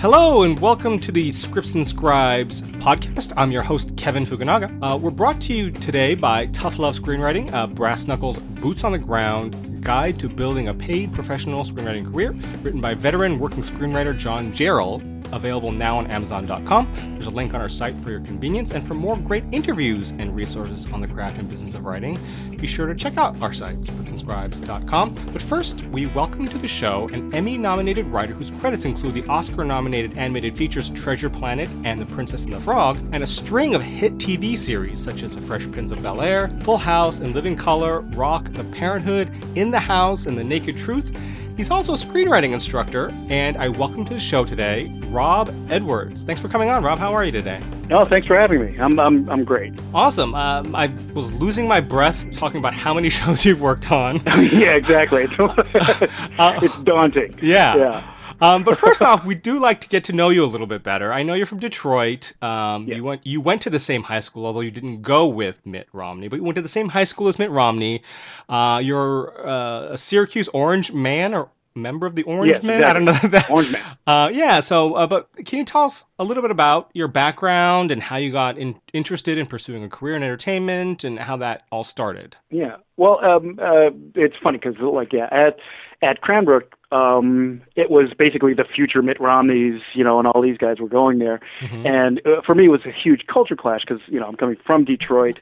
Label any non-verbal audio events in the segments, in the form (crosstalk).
Hello and welcome to the Scripts and Scribes podcast. I'm your host, Kevin Fukunaga. Uh, we're brought to you today by Tough Love Screenwriting, uh, Brass Knuckles Boots on the Ground Guide to Building a Paid Professional Screenwriting Career, written by veteran working screenwriter John Jarrell available now on Amazon.com. There's a link on our site for your convenience. And for more great interviews and resources on the craft and business of writing, be sure to check out our site, scriptsandscribes.com. But first, we welcome to the show an Emmy nominated writer whose credits include the Oscar nominated animated features Treasure Planet and The Princess and the Frog, and a string of hit TV series such as The Fresh Prince of Bel Air, Full House, and Living Color, Roc, The Parenthood, In the House, and The Naked Truth. He's also a screenwriting instructor, and I welcome to the show today Rob Edwards. Thanks for coming on, Rob. How are you today? No, thanks for having me. I'm I'm, I'm great. Awesome. Um, I was losing my breath talking about how many (laughs) shows you've worked on. (laughs) yeah, exactly. (laughs) uh, it's daunting. Yeah. Yeah. Um, but first off, we do like to get to know you a little bit better. I know you're from Detroit. Um, yeah. You went you went to the same high school, although you didn't go with Mitt Romney, but you went to the same high school as Mitt Romney. Uh, you're uh, a Syracuse Orange man or member of the Orange yes, Man. Exactly. I don't know that. Orange Man. (laughs) Uh, yeah. So, uh, but can you tell us a little bit about your background and how you got in, interested in pursuing a career in entertainment and how that all started? Yeah. Well, um, uh, it's funny because, like, yeah, at at Cranbrook, um, it was basically the future Mitt Romneys, you know, and all these guys were going there. Mm-hmm. And uh, for me, it was a huge culture clash because, you know, I'm coming from Detroit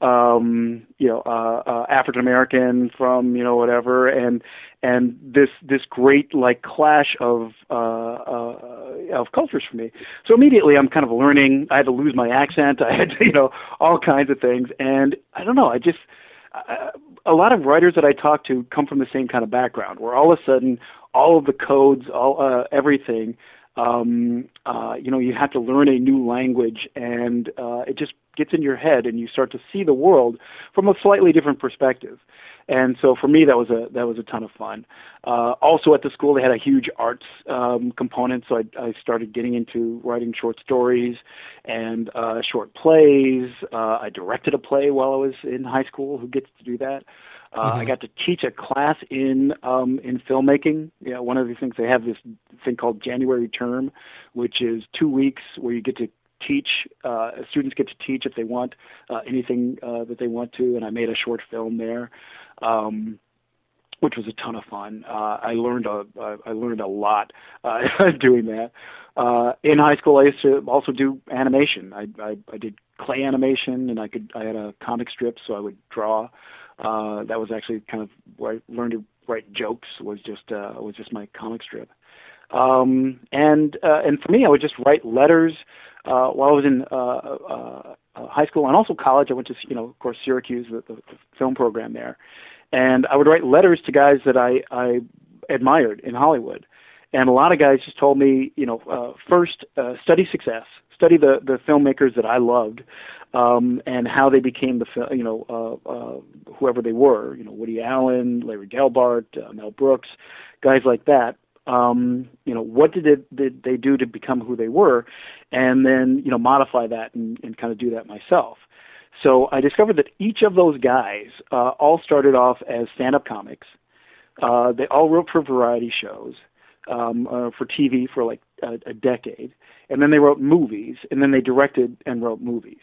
um, you know, uh, uh, African American from, you know, whatever, and and this this great like clash of uh, uh, of cultures for me. So immediately I'm kind of learning. I had to lose my accent. (laughs) I had to, you know all kinds of things, and I don't know. I just a lot of writers that I talk to come from the same kind of background, where all of a sudden all of the codes, all uh, everything um, uh, you know, you have to learn a new language, and uh, it just gets in your head, and you start to see the world from a slightly different perspective. And so for me, that was a that was a ton of fun. Uh, also at the school, they had a huge arts um, component, so I, I started getting into writing short stories and uh, short plays. Uh, I directed a play while I was in high school. Who gets to do that? Mm-hmm. I got to teach a class in um, in filmmaking. Yeah, one of the things they have this thing called January term, which is two weeks where you get to teach. Uh, students get to teach if they want uh, anything uh, that they want to, and I made a short film there. Um, which was a ton of fun. Uh, I learned a uh, I learned a lot uh, (laughs) doing that. Uh, in high school, I used to also do animation. I, I I did clay animation, and I could I had a comic strip, so I would draw uh, that was actually kind of where I learned to write jokes. Was just uh, was just my comic strip. Um, and uh, and for me, I would just write letters uh, while I was in uh, uh, uh, high school and also college. I went to you know of course Syracuse, the, the, the film program there, and I would write letters to guys that I I admired in Hollywood. And a lot of guys just told me, you know, uh, first uh, study success, study the the filmmakers that I loved, um, and how they became the you know uh, uh, whoever they were. You know, Woody Allen, Larry Gelbart, uh, Mel Brooks, guys like that. Um, you know, what did, it, did they do to become who they were, and then you know modify that and, and kind of do that myself. So I discovered that each of those guys uh, all started off as stand-up comics. Uh, they all wrote for variety shows, um, uh, for TV for like a, a decade, and then they wrote movies, and then they directed and wrote movies.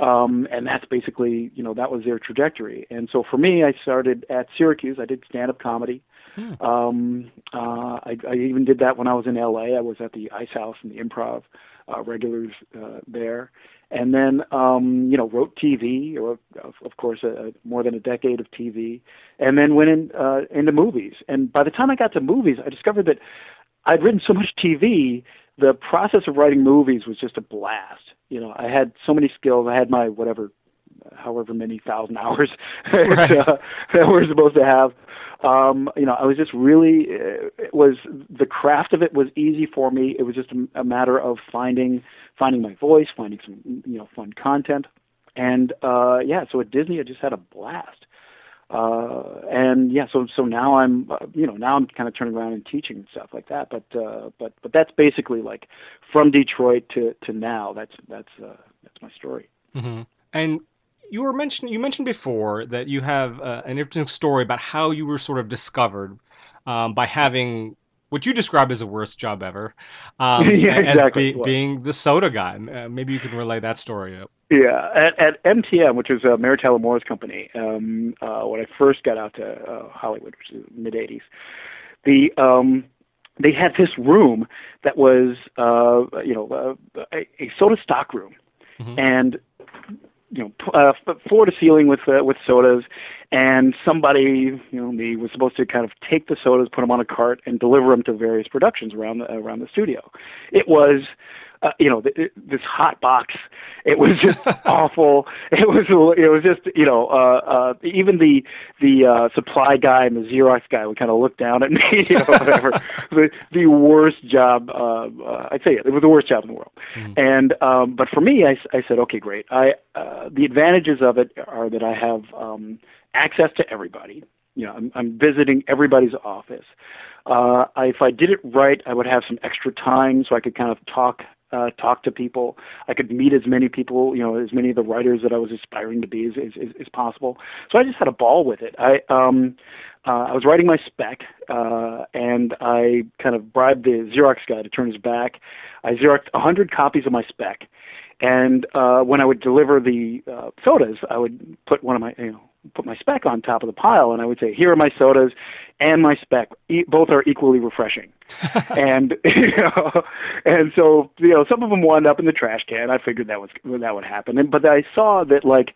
Um, and that's basically, you know, that was their trajectory. And so for me, I started at Syracuse. I did stand-up comedy. Hmm. Um, uh, I, I even did that when I was in LA. I was at the Ice House and the Improv uh, regulars uh, there, and then um, you know wrote TV, or of, of course, a, more than a decade of TV, and then went in uh, into movies. And by the time I got to movies, I discovered that I'd written so much TV. The process of writing movies was just a blast you know, I had so many skills. I had my whatever, however many thousand (laughs) hours right. uh, that we're supposed to have. Um, you know, I was just really, uh, it was the craft of it was easy for me. It was just a, a matter of finding, finding my voice, finding some, you know, fun content. And, uh, yeah, so at Disney, I just had a blast uh, and yeah, so so now I'm uh, you know now I'm kind of turning around and teaching and stuff like that. But uh, but but that's basically like from Detroit to to now. That's that's uh, that's my story. Mm-hmm. And you were mentioned you mentioned before that you have uh, an interesting story about how you were sort of discovered um, by having what you describe as the worst job ever. Um, (laughs) yeah, exactly. As be, being the soda guy. Uh, maybe you can relay that story up. Yeah, at, at MTM, which was uh, Mary Tyler Moore's company, um, uh, when I first got out to uh, Hollywood, which is mid '80s, the um, they had this room that was, uh, you know, uh, a, a soda stock room, mm-hmm. and you know, uh, floor to ceiling with uh, with sodas, and somebody, you know, me was supposed to kind of take the sodas, put them on a cart, and deliver them to various productions around the around the studio. It was uh, you know, th- this hot box. It was just (laughs) awful. It was, it was just, you know, uh, uh, even the the uh, supply guy and the Xerox guy would kind of look down at me, (laughs) you know, whatever. (laughs) the the worst job. Uh, uh, I'd say it, it was the worst job in the world. Mm. And um, but for me, I, I said, okay, great. I uh, the advantages of it are that I have um, access to everybody. You know, I'm, I'm visiting everybody's office. Uh, I, if I did it right, I would have some extra time so I could kind of talk uh, talk to people. I could meet as many people, you know, as many of the writers that I was aspiring to be as, as, as possible. So I just had a ball with it. I um, uh, I was writing my spec, uh, and I kind of bribed the Xerox guy to turn his back. I Xeroxed 100 copies of my spec, and uh, when I would deliver the uh, sodas, I would put one of my, you know, put my spec on top of the pile, and I would say, "Here are my sodas and my spec. E- both are equally refreshing." (laughs) and (laughs) you know, and so you know, some of them wound up in the trash can. I figured that was that would happen, and but I saw that like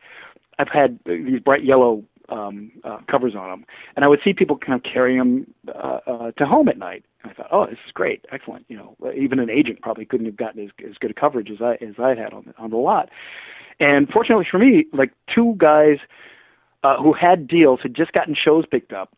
I've had these bright yellow um, uh, covers on them, and I would see people kind of carrying them uh, uh, to home at night. And I thought, oh, this is great, excellent. You know, even an agent probably couldn't have gotten as, as good a coverage as I as I had on the, on the lot. And fortunately for me, like two guys uh, who had deals had just gotten shows picked up.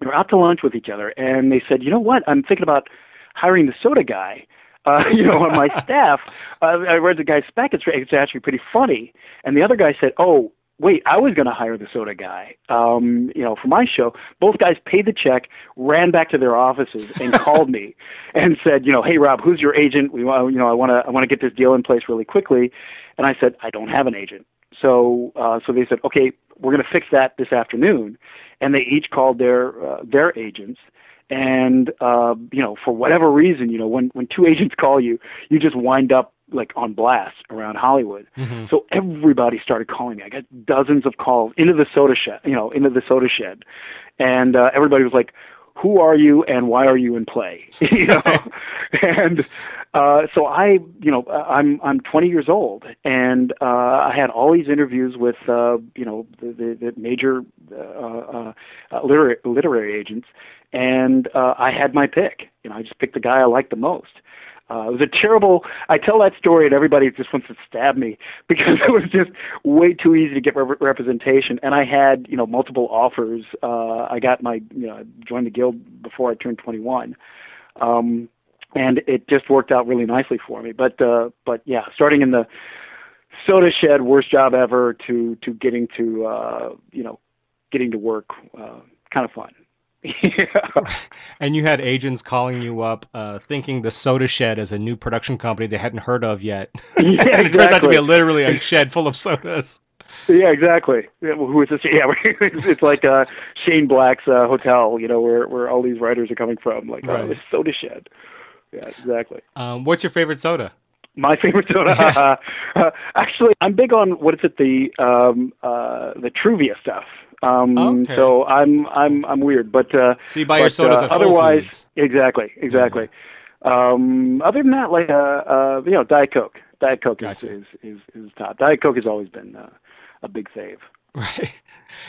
They were out to lunch with each other, and they said, you know what? I'm thinking about hiring the soda guy. Uh, (laughs) you know, on my (laughs) staff, uh, I read the guy's spec. It's, it's actually pretty funny. And the other guy said, "Oh, wait, I was going to hire the soda guy, um, you know, for my show. Both guys paid the check, ran back to their offices, and (laughs) called me and said, you know, hey Rob, who's your agent? We want, you know, I want to, I want to get this deal in place really quickly. And I said, I don't have an agent. So, uh, so they said, okay, we're going to fix that this afternoon. And they each called their uh, their agents. And uh, you know, for whatever reason, you know, when when two (laughs) agents call you, you just wind up like on blast around Hollywood. Mm-hmm. So everybody started calling me. I got dozens of calls into the soda shed, you know, into the soda shed, and uh, everybody was like, "Who are you and why are you in play?" (laughs) you know, (laughs) and uh, so I, you know, I'm I'm 20 years old, and uh, I had all these interviews with, uh, you know, the, the, the major uh, uh, uh, literary literary agents, and uh, I had my pick. You know, I just picked the guy I liked the most. Uh, it was a terrible. I tell that story, and everybody just wants to stab me (laughs) because it was just way too easy to get re- representation. And I had, you know, multiple offers. Uh, I got my, you know, joined the guild before I turned 21, um, and it just worked out really nicely for me. But, uh, but yeah, starting in the soda shed, worst job ever, to to getting to, uh, you know, getting to work, uh, kind of fun. (laughs) yeah. And you had agents calling you up, uh, thinking the Soda Shed is a new production company they hadn't heard of yet. (laughs) Yeah, (laughs) and it exactly. turns out to be a, literally a shed full of sodas. Yeah, exactly. Yeah, well, who is this? Yeah, it's like uh, Shane Black's uh, hotel, you know, where where all these writers are coming from. Like, right. oh, this Soda Shed. Yeah, exactly. Um, what's your favorite soda? My favorite soda. uh, uh, actually, I'm big on what is it the um, uh, the Truvia stuff. Um, okay. So I'm I'm I'm weird, but uh, so you buy but, your sodas uh, at otherwise, Foods. exactly, exactly. Um, other than that, like uh, uh, you know, Diet Coke. Diet Coke gotcha. is, is, is is top. Diet Coke has always been uh, a big save. (laughs) Right.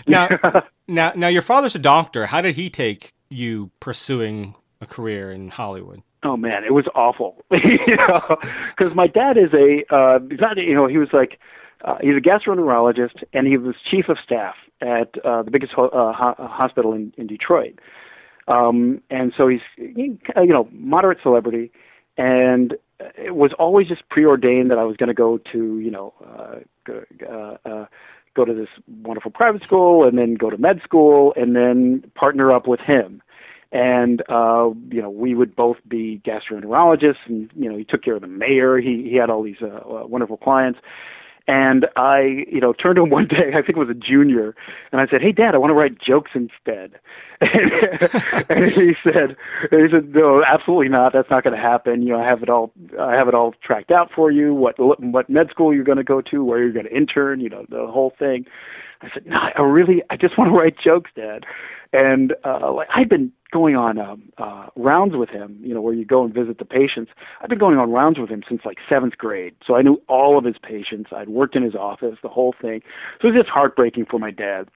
Now, (laughs) now, now, your father's a doctor. How did he take you pursuing a career in Hollywood? Oh man, it was awful. (laughs) you know, because my dad is a uh, he's not you know he was like uh, he's a gastroenterologist and he was chief of staff at uh, the biggest ho- uh, ho- hospital in, in Detroit. Um, and so he's, he, you know, moderate celebrity, and it was always just preordained that I was going to go to, you know, uh, go, uh, uh, go to this wonderful private school, and then go to med school, and then partner up with him. And uh, you know, we would both be gastroenterologists, and you know, he took care of the mayor. He he had all these uh, uh, wonderful clients And I, you know, turned to him (laughs) one day, I think it was a junior, and I said, "Hey, Dad, I want to write jokes instead." (laughs) and he said, "He said, no, absolutely not. That's not going to happen. You know, I have it all, I have it all tracked out for you. What what med school you're going to go to, where you're going to intern, you know, the whole thing." I said, "No, I really, I just want to (laughs) write jokes, Dad." And uh, like I've been going on um, uh, rounds with him, you know, where you go and visit the patients. I've been going on rounds with him since like seventh grade, so I knew all of his patients. I'd worked in his office, the whole thing. So it was just heartbreaking for my dad.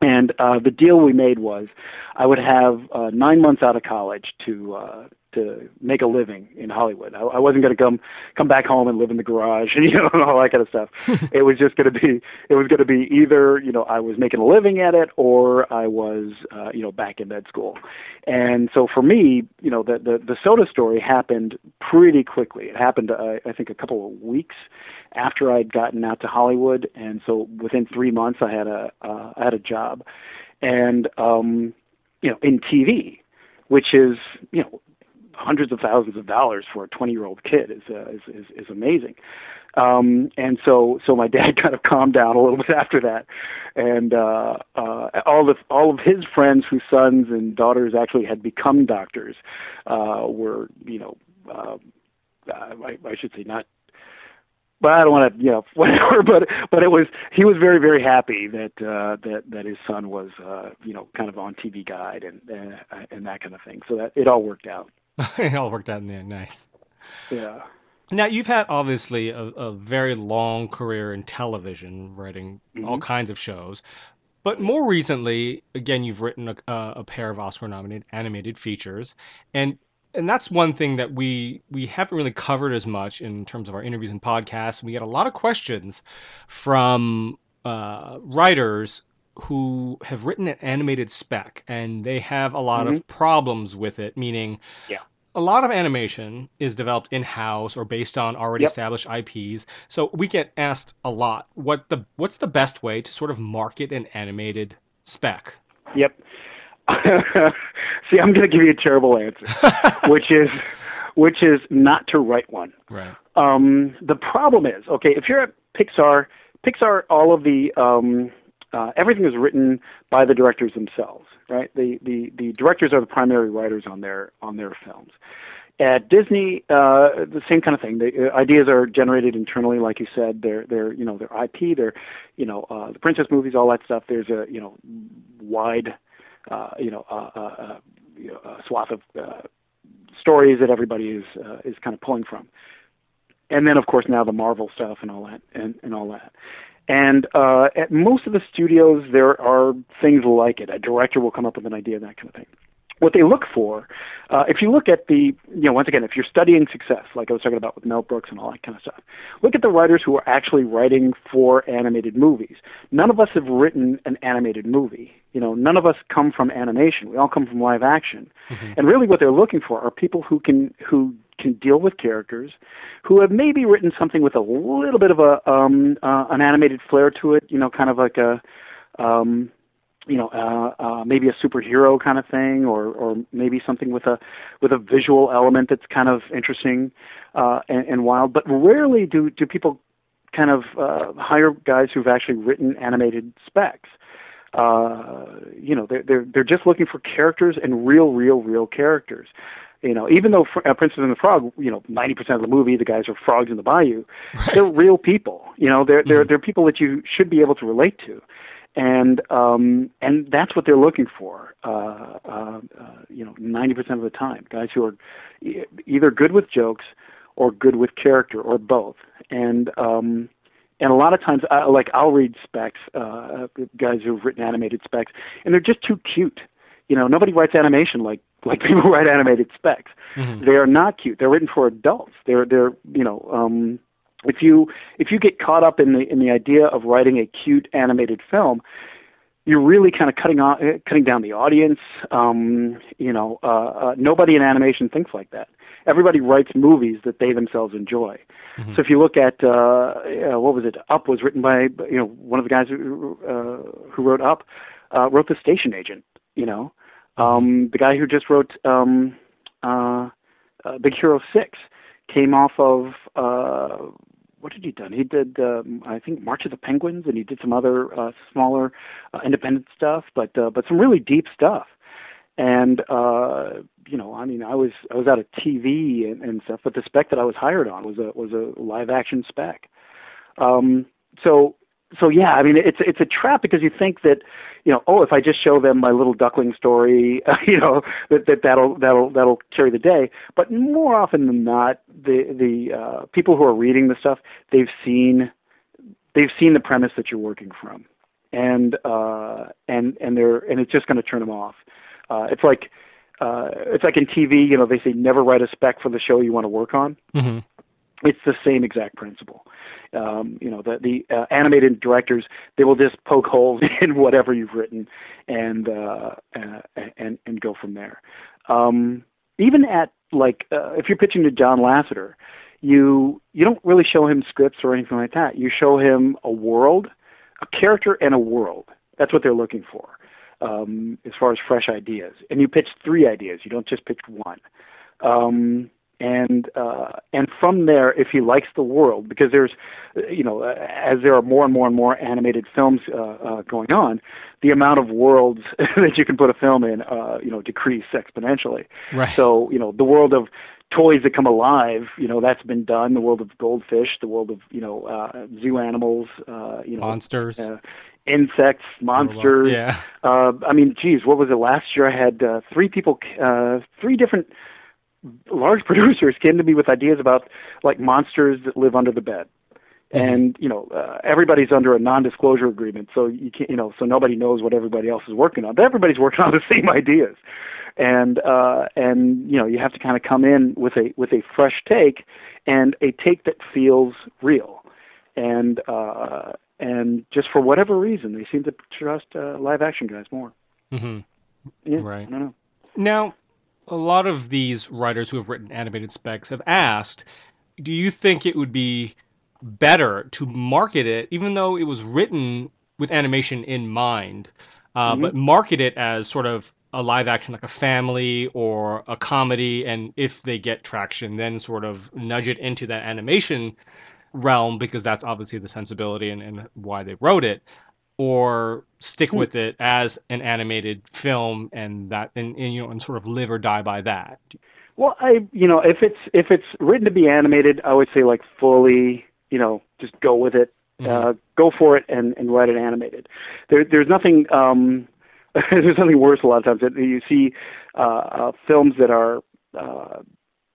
And uh, the deal we made was, I would have uh, nine months out of college to uh, to make a living in Hollywood. I, I wasn't going to come come back home and live in the garage (laughs) and you know all that kind of stuff. (laughs) it was just going to be it was going to be either you know I was making a living at it or I was uh, you know back in med school. And so for me, you know, the the, the soda story happened pretty quickly. It happened uh, I think a couple of weeks after I'd gotten out to Hollywood, and so within three months I had a uh, I had a job, and um, you know in TV, which is you know hundreds of thousands of dollars for a 20 year old kid is, uh, is, is is amazing. Um, and so so my dad (laughs) kind of calmed down a little bit after that, and uh, uh, all of all of his friends whose sons and daughters actually had become doctors uh, were you know. Uh, I, I should say not but I don't want to, you know, (laughs) whatever. But but it was he was very very happy that uh, that that his son was, uh, you know, kind of on TV Guide and and, and that kind of thing. So that it all worked out. (laughs) it all worked out in the end. Nice. Yeah. Now you've had obviously a, a very long career in television, writing mm-hmm. all kinds of shows. But more recently, again, you've written a, a pair of Oscar-nominated animated features, and and that's one thing that we we haven't really covered as much in terms of our interviews and podcasts. We get a lot of questions from uh, writers who have written an animated spec and they have a lot mm-hmm. of problems with it, meaning yeah. a lot of animation is developed in house or based on already yep. established IPs. So we get asked a lot what the what's the best way to sort of market an animated spec? Yep. (laughs) See, I'm going to give you a terrible answer, (laughs) which is which is not to write one. Right. Um, the problem is, okay, if you're at Pixar, Pixar, all of the um, uh, everything is written by the directors themselves, right? The, the the directors are the primary writers on their on their films. At Disney, uh, the same kind of thing. The uh, ideas are generated internally, like you said. They're they're you know their IP. They're you know uh, the princess movies, all that stuff. There's a you know wide uh, you know uh, uh, uh, you a swath of uh, stories that everybody is uh, is kind of pulling from. And then of course now the Marvel stuff and all that and, and all that. And uh, at most of the studios, there are things like it. A director will come up with an idea, that kind of thing. What they look for, uh, if you look at the, you know, once again, if you're studying success, like I was talking about with Mel Brooks and all that kind of stuff, look at the writers who are actually writing for animated movies. None of us have written an animated movie. You know, none of us come from animation. We all come from live action. Mm-hmm. And really, what they're looking for are people who can who can deal with characters, who have maybe written something with a little bit of a um, uh, an animated flair to it. You know, kind of like a um, you know uh, uh, maybe a superhero kind of thing, or or maybe something with a with a visual element that's kind of interesting uh, and, and wild. But rarely do do people kind of uh, hire guys who've actually written animated specs. Uh, you know, they're they're they're just looking for characters and real, real, real characters. You know, even though uh, Princess and the Frog, you know, ninety percent of the movie, the guys are frogs in the bayou. Right. They're real people. You know, they're they're mm-hmm. they're people that you should be able to relate to, and um, and that's what they're looking for. Uh, uh, uh, you know, ninety percent of the time, guys who are e- either good with jokes or good with character or both. And um, and a lot of times, I, like I'll read specs, uh, guys who've written animated specs, and they're just too cute. You know, nobody writes animation like like (laughs) people write animated specs. Mm-hmm. They are not cute. They're written for adults. They're they're you know um, if you if you get caught up in the in the idea of writing a cute animated film, you're really kind of cutting on, cutting down the audience. Um, you know, uh, uh, nobody in animation thinks like that. Everybody writes movies that they themselves enjoy. Mm-hmm. So if you look at uh, uh, what was it? Up was written by you know one of the guys who uh, who wrote Up uh, wrote The Station Agent. You know, um, the guy who just wrote um, uh, uh, Big Hero Six came off of uh, what did he done? He did um, I think March of the Penguins, and he did some other uh, smaller uh, independent stuff, but uh, but some really deep stuff. And uh, you know, I mean, I was I was out of TV and, and stuff, but the spec that I was hired on was a was a live action spec. Um, so so yeah, I mean, it's it's a trap because you think that, you know, oh, if I just show them my little duckling story, (laughs) uh, you know, that, that that'll that'll that'll carry the day. But more often than not, the the uh, people who are reading the stuff, they've seen they've seen the premise that you're working from, and uh, and and they're and it's just going to turn them off. Uh, it's like uh, it's like in TV, you know, they say never write a spec for the show you want to work on. Mm-hmm. It's the same exact principle. Um, you know, the, the uh, animated directors they will just poke holes (laughs) in whatever you've written and uh, uh, and and go from there. Um, even at like uh, if you're pitching to John Lasseter, you you don't really show him scripts or anything like that. You show him a world, a character, and a world. That's what they're looking for um, as far as fresh ideas. And you pitch three ideas. You don't just pitch one. Um, and uh, and from there, if he likes the world, because there's, you know, as there are more and more and more animated films uh, uh, going on, the amount of worlds (laughs) that you can put a film in, uh, you know, decrease exponentially. Right. So you know, the world of toys that come alive, you know, that's been done. The world of goldfish, the world of you know, uh, zoo animals, uh, you know, monsters. Uh, insects, monsters. Yeah. Uh, I mean, geez, what was it last year? I had uh, three people, uh, three different large (laughs) producers came to me with ideas about like monsters that live under the bed. Mm-hmm. And you know uh, everybody's under a non-disclosure agreement, so you can't you know so nobody knows what everybody else is working on. But everybody's working on the (laughs) same ideas, and uh, and you know you have to kind of come in with a with a fresh take, and a take that feels real, and uh, and just for whatever reason they seem to trust uh, live action guys more. Mm-hmm. Yeah, Right. I don't know. Now, a lot of these writers who have written animated specs have asked, do you think it would be better to market it, even though it was written with animation in mind, uh, Mhm. but market it as sort of a live action, like a family or a comedy, and if they get traction, then sort of nudge it into that animation realm because that's obviously the sensibility and, and why they wrote it or stick Hmm. with it as an animated film and that and, and you know and sort of live or die by that Well, I you know if it's if it's written to be animated, I would say like fully you know just go with it, uh, go for it and and write it animated. There there's nothing um (laughs) there's nothing worse a lot of times that you see uh, uh, films that are uh,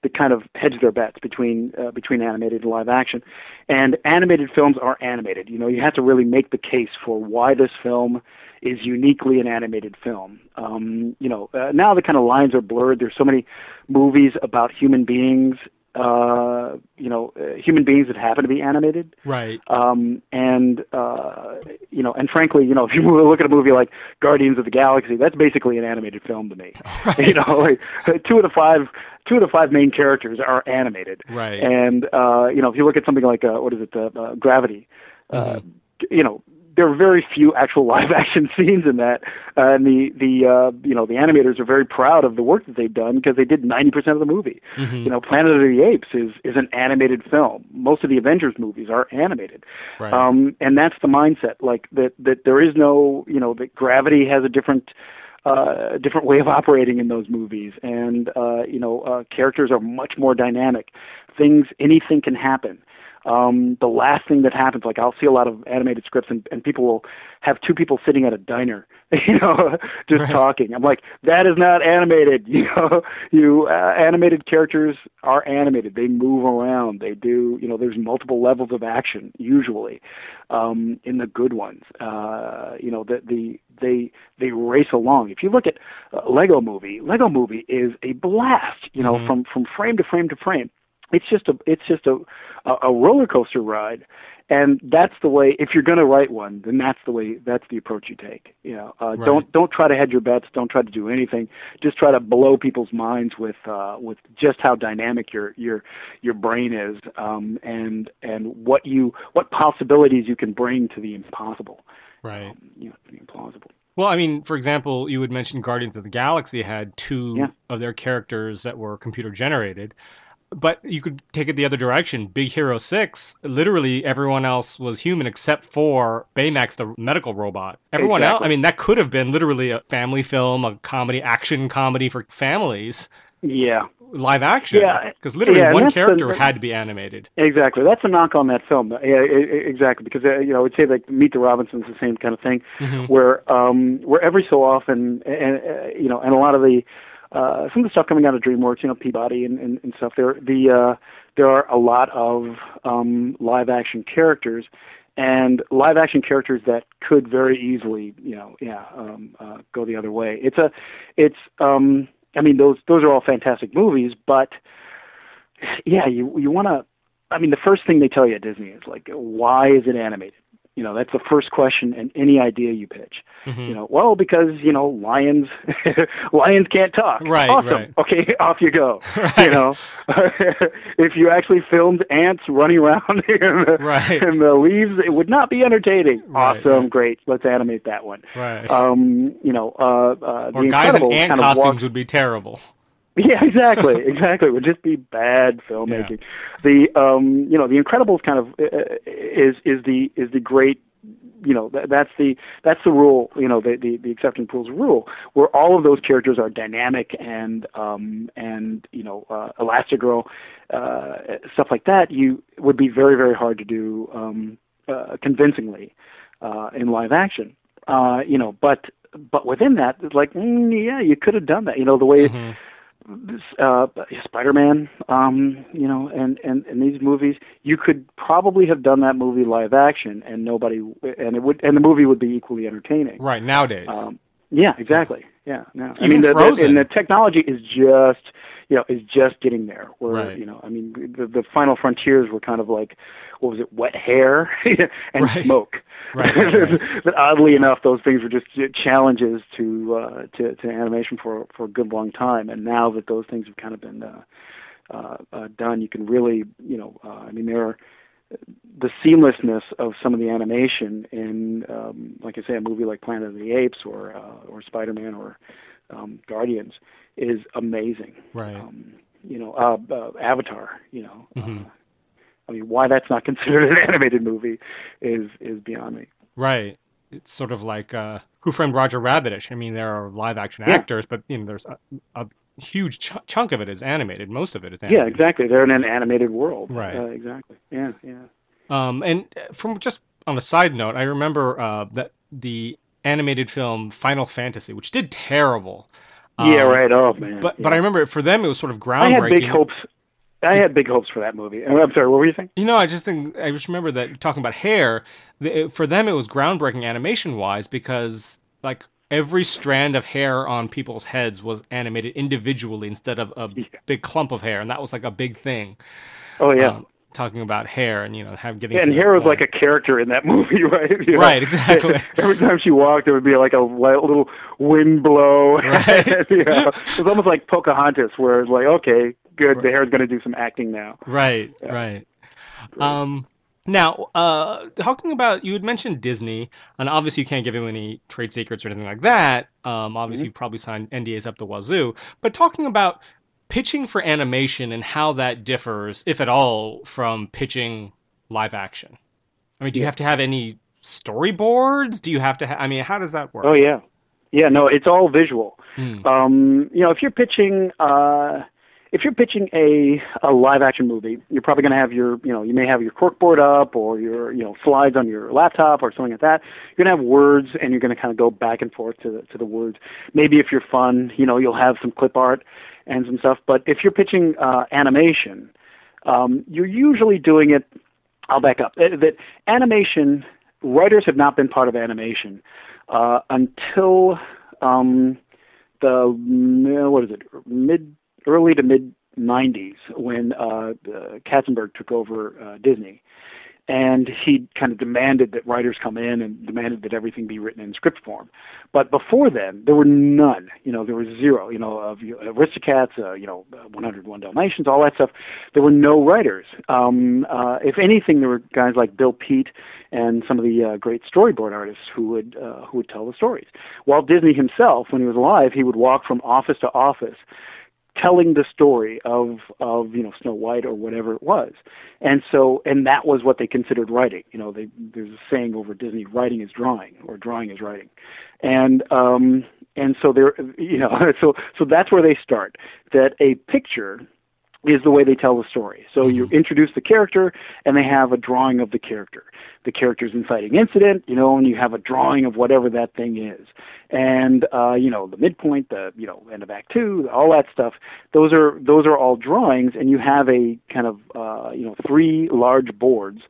that kind of hedge their bets between uh, between animated and live action. And animated films are animated. You know, you have to really make the case for why this film is uniquely an animated film. Um, you know, uh, now the kind of lines are blurred. There's so many movies about human beings. Uh, you know, uh, human beings that happen to be animated. right Um, and uh, you know, and frankly, you know, (laughs) if you look at a movie like Guardians of the Galaxy, that's basically an animated film to me. (laughs) (laughs) You know, like two of the five two of the five main characters are animated. right And uh, you know, if you look at something like uh, what is it, uh, uh, Gravity, uh, you know, there are very few actual (laughs) live action scenes in that, uh, and the the uh, you know the animators are very proud of the work that they've done because they did 90% of the movie. Mhm. You know, Planet of the Apes is is an animated film. Most of the Avengers movies are animated. right Um, and that's the mindset, like that that there is no, you know, that gravity has a different uh, different way of operating in those movies, and uh, you know, uh, characters are much more dynamic. Things, anything can happen. Um, the last thing that happens, like I'll see a lot of animated scripts, and, and people will have two people sitting at a diner, (laughs) you know, (laughs) just Right. talking. I'm like, that is not animated. (laughs) You know, you uh, animated characters are animated. They move around. They do, you know, there's multiple levels of action usually um, in the good ones. Uh, you know, the, the they they race along. If you look at uh, Lego Movie, Lego Movie is a blast. You know, Mhm. from from frame to frame to frame. It's just a it's just a a, roller coaster ride, and that's the way. If you're going to write one, then that's the way. That's the approach you take. You know, uh, Right. don't don't try to hedge your bets. Don't try to do anything. Just try to blow people's minds with uh, with just how dynamic your your your brain is, um, and and what you what possibilities you can bring to the impossible. right Um, you know, to the implausible. well i mean for example you would mention guardians of the galaxy had two Yeah. of their characters that were computer generated but you could take it the other direction. Big Hero 6, literally everyone else was human except for Baymax, the medical robot. Everyone Exactly. else, I mean, that could have been literally a family film, a comedy, action comedy for families, Yeah, live action. Yeah. Because literally Yeah, one character had to be animated. exactly. That's a knock on that film. Yeah, exactly. Because uh, you know, I would say like Meet the Robinsons, the same kind of thing, Mhm. where um, where every so often, and uh, you know, and a lot of the uh, some of the stuff coming out of DreamWorks, you know, Peabody and, and, and stuff. There, the uh, there are a lot of um, live action characters, and live action characters that could very easily, you know, yeah, um, uh, go the other way. It's a, it's, um, I mean, those those are all fantastic movies, but yeah, you you want to. I mean, the first thing they tell you at Disney is like, why is it animated? You know, that's the first question in any idea you pitch. Mhm. You know, well, because you know, lions, (laughs) lions can't talk. Right, Awesome. right. Okay, (laughs) off you go. (laughs) Right. You know, if you actually filmed ants running around in the, Right. in the leaves, it would not be entertaining. Right, awesome, great. Let's animate that one. Right. Um, you know, uh, uh, or the guys in ant kind of costumes walks- would be terrible. (laughs) yeah, exactly, exactly. It would just be bad filmmaking. The um, you know, The Incredibles kind of uh, is is the is the great you know that, that's the that's the rule you know the the, the accepting pools rule where all of those characters are dynamic and um and you know uh, Elastigirl uh stuff like that you would be very very hard to do um uh, convincingly uh in live action uh you know but but within that it's like mm, yeah you could have done that you know the way Mhm. This, uh, Spider-Man, um, you know, and, and, and these movies, you could probably have done that movie live action, and nobody, and it would, and the movie would be equally entertaining. Right nowadays. Um, yeah, exactly. Yeah, no. I mean, the, the, and the technology is just, you know, is just getting there. Where Right. you know, I mean, the, the final frontiers were kind of like, what was it, wet hair (laughs) and Right. smoke. Right, right, right. (laughs) but oddly enough, those things were just challenges to uh, to, to animation for for a good long time. And now that those things have kind of been uh, uh, uh, done, you can really, you know, uh, I mean, there are the seamlessness of some of the animation in, um, like I say, a movie like Planet of the Apes or uh, or Spider-Man or um, Guardians is amazing. right. Um, you know, uh, uh, Avatar. You know, uh, I mean, why that's not (laughs) considered an animated movie is is beyond me. Right. It's sort of like uh, Who Framed Roger Rabbitish. I mean, there are live action Yeah. actors, but you know, there's a, a huge ch- chunk of it is animated. Most of it is Yeah, exactly. They're in an animated world. Right. Uh, exactly. Yeah, yeah. Um, and from just on a side note, I remember uh, that the animated film Final Fantasy, which did terrible. yeah, Um, right. Oh man. But yeah. but I remember for them it was sort of groundbreaking. I had big hopes. I had big hopes for that movie. Uh, I'm sorry. What were you saying? You know, I just think I just remember that talking about hair. For them, it was groundbreaking animation wise because like every strand of hair on people's heads was animated individually instead of a Yeah. big clump of hair, and that was like a big thing. Oh yeah. um, talking about hair and you know have getting Yeah, and hair was like a character in that (laughs) movie, right? You know? Right, exactly. (laughs) Every time she walked, there would be like a li- little wind blow. Right. (laughs) you know? It was almost like Pocahontas, where it's like, okay, good, Right. the hair's going to do some acting now. Right, Yeah. right. Um, now, uh, talking about you had mentioned Disney, and obviously you can't give him any trade secrets or anything like that. Um, obviously Mm-hmm. you've probably signed NDAs up the wazoo. But talking about pitching for animation and how that differs, if at all, from pitching live action. I mean, do you have to have any storyboards? Do you have to? Ha- I mean, how does that work? Oh yeah, yeah. No, it's all visual. Hmm. Um, you know, if you're pitching, uh, if you're pitching a a live action movie, you're probably going to have your, you know, you may have your corkboard up or your, you know, slides on your laptop or something like that. You're going to have words, and you're going to kind of go back and forth to the to the words. Maybe if you're fun, you know, you'll have some clip art and some stuff. But if you're pitching uh, animation, um, you're usually doing it. I'll back up. That animation writers have not been part of animation uh, until um, the mm, what is it mid early to mid 90s when uh, uh, Katzenberg took over uh, Disney. And he kind of demanded that writers come in and demanded that everything be written in script form. But before then, there were none. You know, there was zero. You know, of you- Aristocats, uh, you know, 101 Dalmatians, all that stuff. There were no writers. Um, uh, if anything, there were guys like Bill Peet and some of the uh, great storyboard artists who would uh, who would tell the stories. Walt Disney himself, when he was alive, he would walk from office to office telling the story of of you know Snow White or whatever it was, and so and that was what they considered writing. You know, they, there's a saying over Disney: writing is drawing, or drawing is writing, and um, and so they're you know (laughs) so so that's where they start. That a picture is the way they tell the story. So mm-hmm. you introduce the character, and they have a drawing of the character, the character's inciting incident, you know, and you have a drawing of whatever that thing is, and uh, you know the midpoint, the you know end of Act Two, all that stuff. Those are those are all drawings, and you have a kind of uh, you know three large boards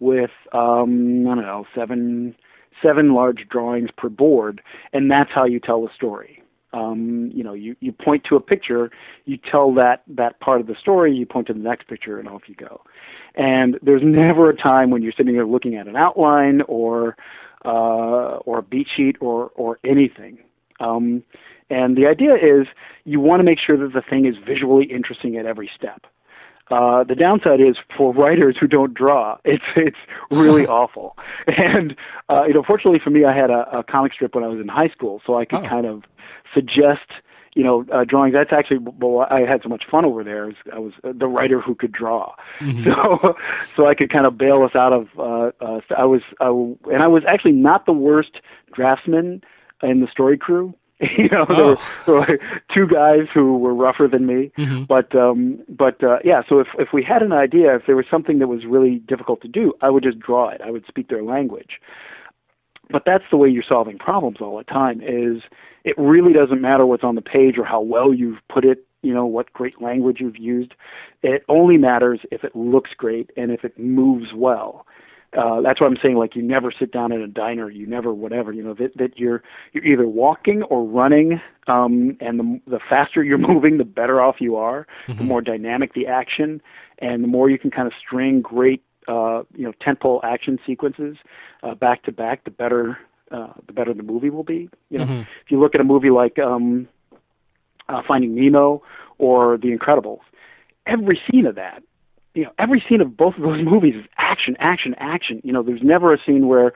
with um, I don't know seven seven large drawings per board, and that's how you tell the story um, you know, you, you point to a picture, you tell that that part of the story, you point to the next picture, and off you go. And there's (laughs) never a time when you're sitting there looking at an outline or uh, or a beat sheet or or anything. Um, and the idea is you want to make sure that the thing is visually interesting at every step. Uh, the downside is for writers who don't draw, it's it's really (laughs) awful. And uh, you know, fortunately for me, I had a, a comic strip when I was in high school, so I could oh. kind of suggest you know uh, drawings. That's actually well, I had so much fun over there. I was the writer who could draw, mm-hmm. so (laughs) so I could kind of bail us out of. Uh, uh, I was uh, and I was actually not the worst draftsman in the story crew. (laughs) you know, there, were, there were two guys who were rougher than me, mm-hmm. but um, but uh, yeah. So if if we had an idea, if there was something that was really difficult to do, I would just draw it. I would speak their language. But that's the way you're solving problems all the time. Is it really doesn't matter what's on the page or how well you've put it you know what great language you've used it only matters if it looks great and if it moves well uh, that's what I'm saying. Like you never sit down in a diner, you never whatever. You know that that you're you're either walking or running, um, and the the faster you're (laughs) moving, the better off you are. Mm-hmm. The more dynamic the action, and the more you can kind of string great, uh, you know, tentpole action sequences uh, back to back, the better uh, the better the movie will be. You know, mm-hmm. if you look at a movie like um, uh, Finding Nemo or The Incredibles, every scene of that you know every scene of both of those (laughs) movies is action action action you know there's never a scene where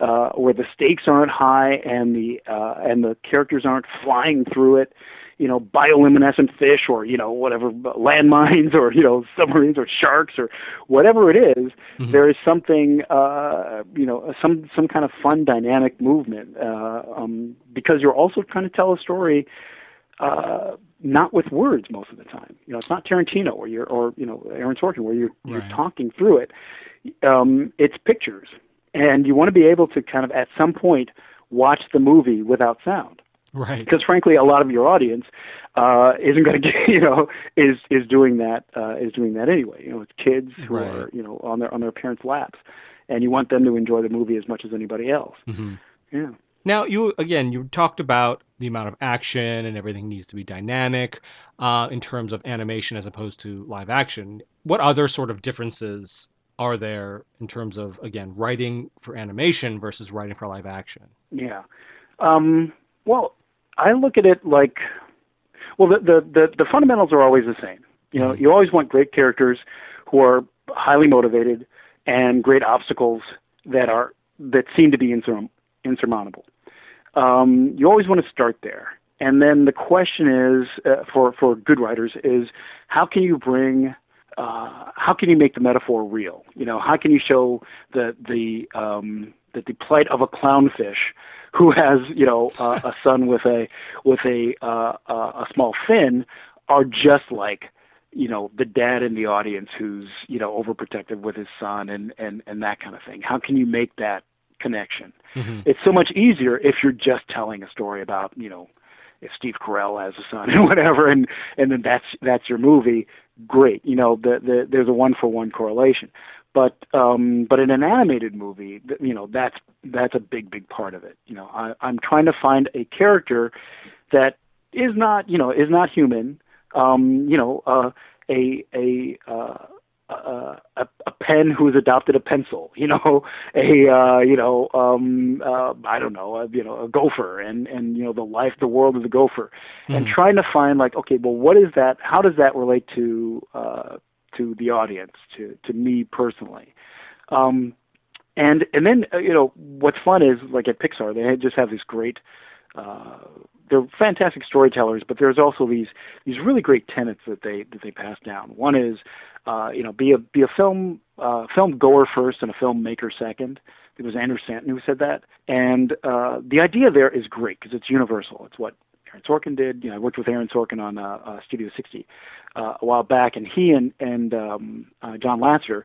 uh where the stakes aren't high and the uh and the characters aren't flying through it you know bioluminescent fish or you know whatever landmines or you know (laughs) submarines or sharks or whatever it is, mm-hmm. there is something uh you know some some kind of fun dynamic movement uh um because you're also trying to tell a story uh not with words most of the time. You know, it's not Tarantino or you're or you know Aaron Sorkin where you're you're talking through it. Um, it's pictures, and you want to be able to kind of at some point watch the movie without sound. Right. Because frankly, a lot of your audience uh, isn't going (laughs) to get you know is is doing that uh, is doing that anyway. You know, it's kids who right. are you know on their on their parents' laps, and you want them to enjoy the movie as much as anybody else. Mm-hmm. Yeah. Now, you again, you talked about the amount of action and everything needs to be dynamic uh, in terms of animation as opposed to live action. What other sort of differences are there in terms of again writing for animation versus writing for live action? Yeah, um, well, I look at it like, well, the, the the the fundamentals are always the same. You know, mm-hmm. you always want great characters who are highly motivated and great obstacles that are that seem to be insur- insurmountable um, you always want to start there. And then the question is, uh, for for good writers, is how can you bring, uh, how can you make the metaphor real? You know, how can you show the the um, that the plight of a clownfish who has you know uh, a (laughs) son with a with a uh, uh, a small fin are just like you know the dad in the audience who's you know overprotective with his son and and and that kind of thing how can you make that connection. Mm-hmm. It's so much easier if you're just telling a story about, you know, if Steve Carell has a son (laughs) and whatever, and and then that's that's your movie. Great, you know, the, the, there's a one for one correlation. But um, but in an animated movie, you know, that's that's a big big part of it. You know, I, I'm trying to find a character that is not you know is not human. Um, you know, uh, a a uh, uh, a, a pen who's adopted a pencil, you know, (laughs) a uh, you know, um, uh, I don't know, a, you know, a gopher, and and you know, the life, the world of the gopher, mm. and hmm. trying to find like, okay, well, what is that? How does that relate to uh, to the audience, to to me personally? Um, and and then uh, you know, what's fun is like at Pixar, they just have this great uh, they're fantastic storytellers, but there's also these these really great tenets that they that they pass down. One is, uh, you know, be a be a film uh, film goer first and a filmmaker second. It was Andrew Stanton who said that, and uh, the idea there is great because it's universal. It's what Aaron Sorkin did. You know, I worked with Aaron Sorkin on uh, uh, Studio 60 uh, a while back, and he and and um, uh, John Lasseter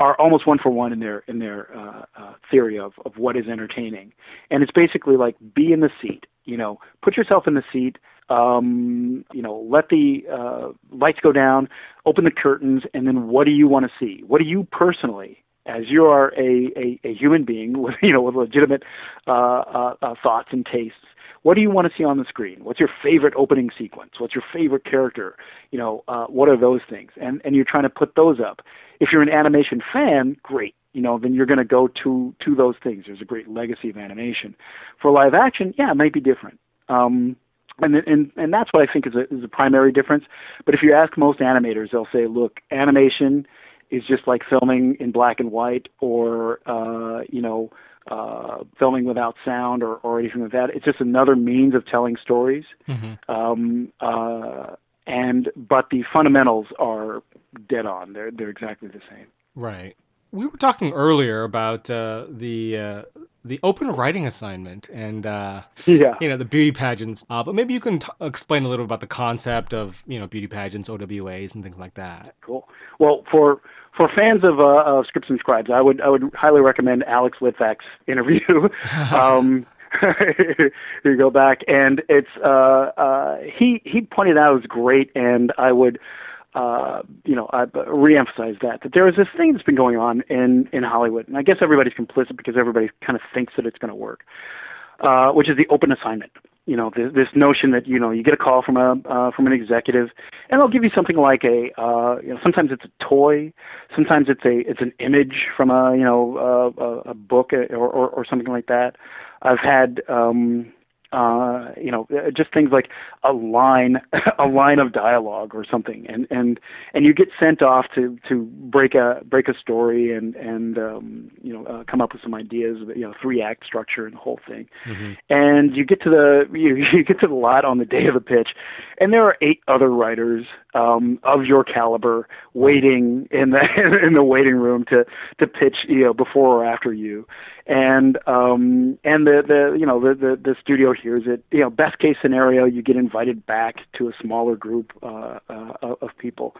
are almost one for one in their in their uh, uh, theory of of what is entertaining, and it's basically like be in the seat. You know, put yourself in the seat. Um, you know, let the uh, lights go down, open the curtains, and then what do you want to see? What do you personally, as you are a, a, a human being with (laughs) you know with legitimate uh, uh, uh, thoughts and tastes, what do you want to see on the screen? What's your favorite opening sequence? What's your favorite character? You know, uh, what are those things? And and you're trying to put those up. If you're an animation fan, great. You know, then you're going to go to to those things. There's a great legacy of animation. For live action, yeah, it might be different. Um, and and and that's what I think is a is a primary difference. But if you ask most animators, they'll say, look, animation is just like filming in black and white, or uh, you know, uh, filming without sound or, or anything like that. It's just another means of telling stories. Mm-hmm. Um, uh, and but the fundamentals are dead on. They're they're exactly the same. Right. We were talking earlier about uh, the uh, the open writing assignment and uh, yeah. you know the beauty pageants. Uh, but maybe you can t- explain a little about the concept of you know beauty pageants, OWAs, and things like that. Cool. Well, for for fans of, uh, of Scripts and Scribes, I would I would highly recommend Alex Litvak's interview. (laughs) um, (laughs) you go back, and it's uh, uh, he he pointed out it was great, and I would uh, you know I reemphasize that that there is this thing that's been going on in in Hollywood, and I guess everybody's complicit because everybody kind of thinks that it's going to work, uh, which is the open assignment. You know this, this notion that you know you get a call from a uh, from an executive and they'll give you something like a uh, you know sometimes it's a toy sometimes it's a it's an image from a you know uh, a, a book or, or or something like that. I've had um uh, you know, uh, just things like a line, (laughs) a line of dialogue or something, and and and you get sent off to to break a break a story and and um, you know uh, come up with some ideas, you know, three act structure and the whole thing, mm-hmm. and you get to the (laughs) you, you get to the lot on the day of the pitch, and there are eight other writers um, of your caliber waiting in the (laughs) in the waiting room to to pitch, you know, before or after you, and um and the the you know the the, the studio hears it. You know best case scenario you get invited back to a smaller group uh, uh of people.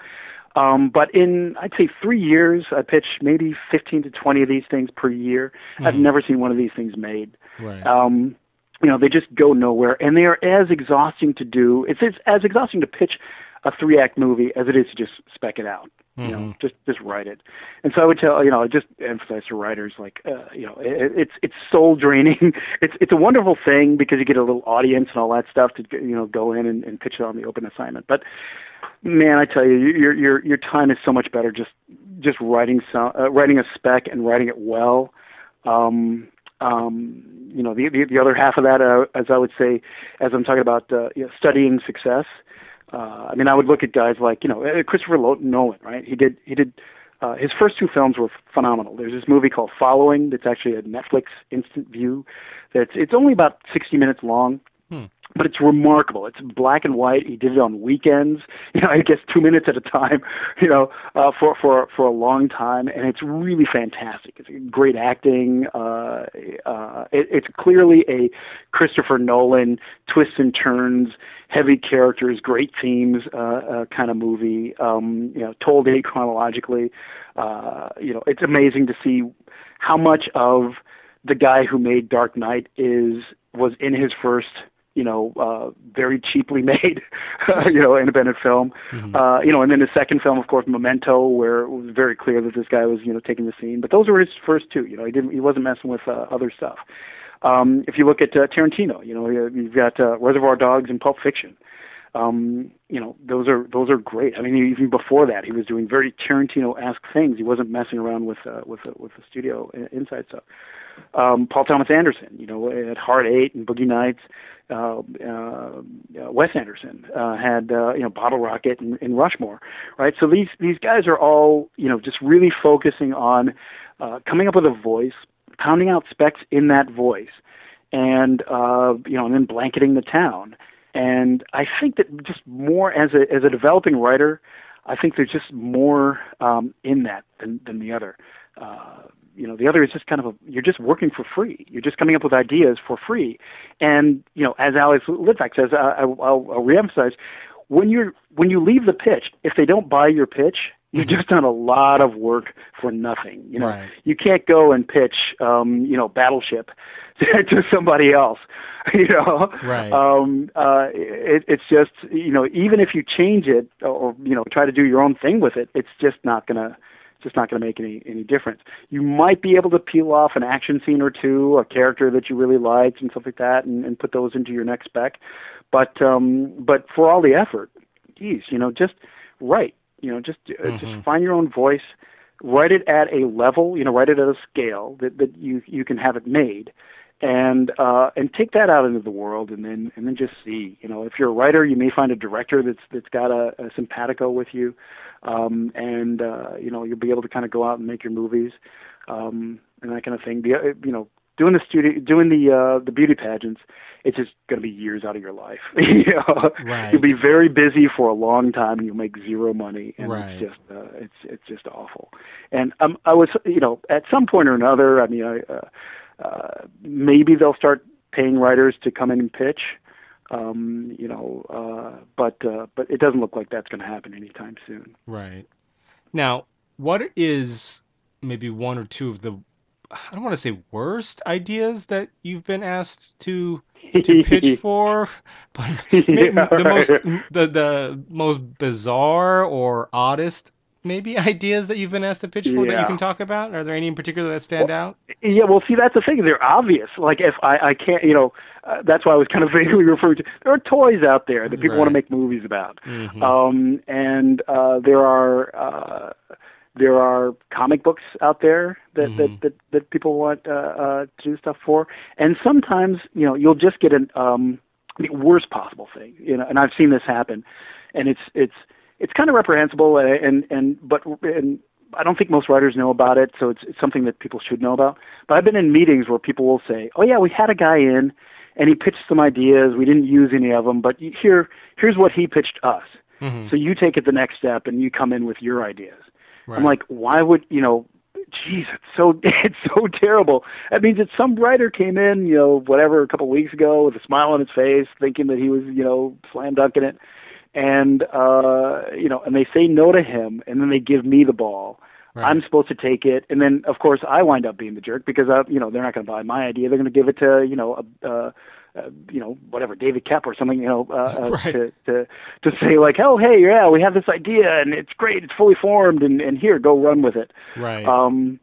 Um but in i'd say 3 years i pitched maybe 15 to 20 of these things per year. Mm-hmm. i've never seen one of these things made. Right. um you know they just go nowhere. And they are as exhausting to do it's, it's as exhausting to pitch a three act movie as it is to just spec it out you know mm-hmm. just just write it. And so i would tell you know I just emphasize to writers like uh, you know it, it's it's soul draining. (laughs) It's it's a wonderful thing because you get a little audience and all that stuff to you know go in and, and pitch it on the open assignment. But man i tell you your your your time is so much better just just writing some uh, writing a spec and writing it well. Um um you know the the, the other half of that uh, as i would say as i'm talking about uh, you know, studying success uh, I mean, I would look at guys like you know uh, Christopher Nolan, right? He did he did uh, his first two films were phenomenal. There's this movie called Following that's actually a Netflix instant view. That's it's only about 60 minutes long. Hmm but it's remarkable. It's black and white. He did it on weekends, (laughs) you know, I guess two minutes at a time, (laughs) you know, uh, for for for a long time, and it's really fantastic. It's great acting. Uh, uh, it, it's clearly a Christopher Nolan twists and turns, heavy characters, great themes uh, uh, kind of movie. Um, you know, told chronologically. Uh, you know, it's amazing to see how much of the guy who made Dark Knight is was in his first you know, uh, very cheaply (laughs) made, (laughs) you know, independent film. Mm-hmm. Uh, you know, and then the second film, of course, Memento, where it was very clear that this guy was, you know, taking the scene. But those were his first two. You know, he didn't, he wasn't messing with uh, other stuff. Um, if you look at uh, Tarantino, you know, you've got uh, Reservoir Dogs and Pulp Fiction. Um, you know, those are those are great. I mean, even before that, he was doing very Tarantino-esque things. He wasn't messing around with uh, with uh, with the studio inside stuff. Um, Paul Thomas Anderson, you know, at Hard Eight and Boogie Nights, uh, uh, Wes Anderson uh, had uh, you know Bottle Rocket and, and Rushmore, right? So these these guys are all you know just really focusing on uh, coming up with a voice, pounding out specs in that voice, and uh, you know, and then blanketing the town. And I think that just more as a as a developing writer, I think there's just more um, in that than than the other. Uh, you know, the other is just kind of a you're just working for free. You're just coming up with ideas for free. And you know, as Alex Litvak says, I, will I'll reemphasize when you're when you leave the pitch, if they don't buy your pitch, you've just done a lot of work for nothing. You know, right. you can't go and pitch, um, you know, Battleship (laughs) to somebody else. (laughs) You know, right. um, uh, it, it's just you know, even if you change it or you know try to do your own thing with it, it's just not gonna just not going to make any any difference. You might be able to peel off an action scene or two, a character that you really liked, and stuff like that, and, and put those into your next spec. But um, but for all the effort, geez, you know, just write. You know, just uh, mm-hmm. just find your own voice. Write it at a level. You know, write it at a scale that that you you can have it made and uh, and take that out into the world, and then and then just see. You know, if you're a writer, you may find a director that's that's got a, a simpatico with you, um, and uh, you know you'll be able to kind of go out and make your movies, um, and that kind of thing. The, uh, you know, doing the studio, doing the uh, the beauty pageants, it's just going to be years out of your life. (laughs) you know, right. you'll be very busy for a long time, and you'll make zero money, and right. it's just uh, it's it's just awful. And um, I was, you know, at some point or another, I mean, I. Uh, uh, maybe they'll start paying writers to come in and pitch. Um, you know, uh, but uh, but it doesn't look like that's going to happen anytime soon. Right. Now, what is maybe one or two of the I don't want to say worst ideas that you've been asked to to (laughs) pitch for, but (laughs) yeah, the right. most the the most bizarre or oddest maybe (laughs) ideas that you've been asked to pitch for yeah. that you can talk about? Are there any in particular that stand well, out? Yeah, well, see, that's the thing. They're obvious. Like if I, I can't, you know, uh, that's why I was kind of vaguely referring to. There are toys out there that people right. want to make movies about, mm-hmm. um, and uh, there are. Uh, there are comic books out there that mm-hmm. that, that that people want uh, uh, to do stuff for, and sometimes you know you'll just get an um, the worst possible thing, you know. And I've seen this happen, and it's it's it's kind of reprehensible and and but and I don't think most writers know about it, so it's, it's something that people should know about. But I've been in meetings where people will say, "Oh yeah, we had a guy in, and he pitched some ideas. We didn't use any of them, but here here's what he pitched us. Mm-hmm. So you take it the next step, and you come in with your ideas." Right. I'm like, why would you know? Geez, it's so (laughs) it's so terrible. That means that some writer came in, you know, whatever, a couple of weeks ago with a smile on his face, thinking that he was, you know, slam dunking it and uh, you know, and they say no to him, and then they give me the ball. Right. I'm supposed to take it, and then of course I wind up being the jerk because I, you know, they're not going to buy my idea. They're going to give it to you know a. Uh, uh, you know, whatever David Koepp or something, you know, uh, uh, (laughs) right. to to to say like, oh hey, yeah, we have this idea and it's great, it's fully formed, and and here, go run with it. Right. Um,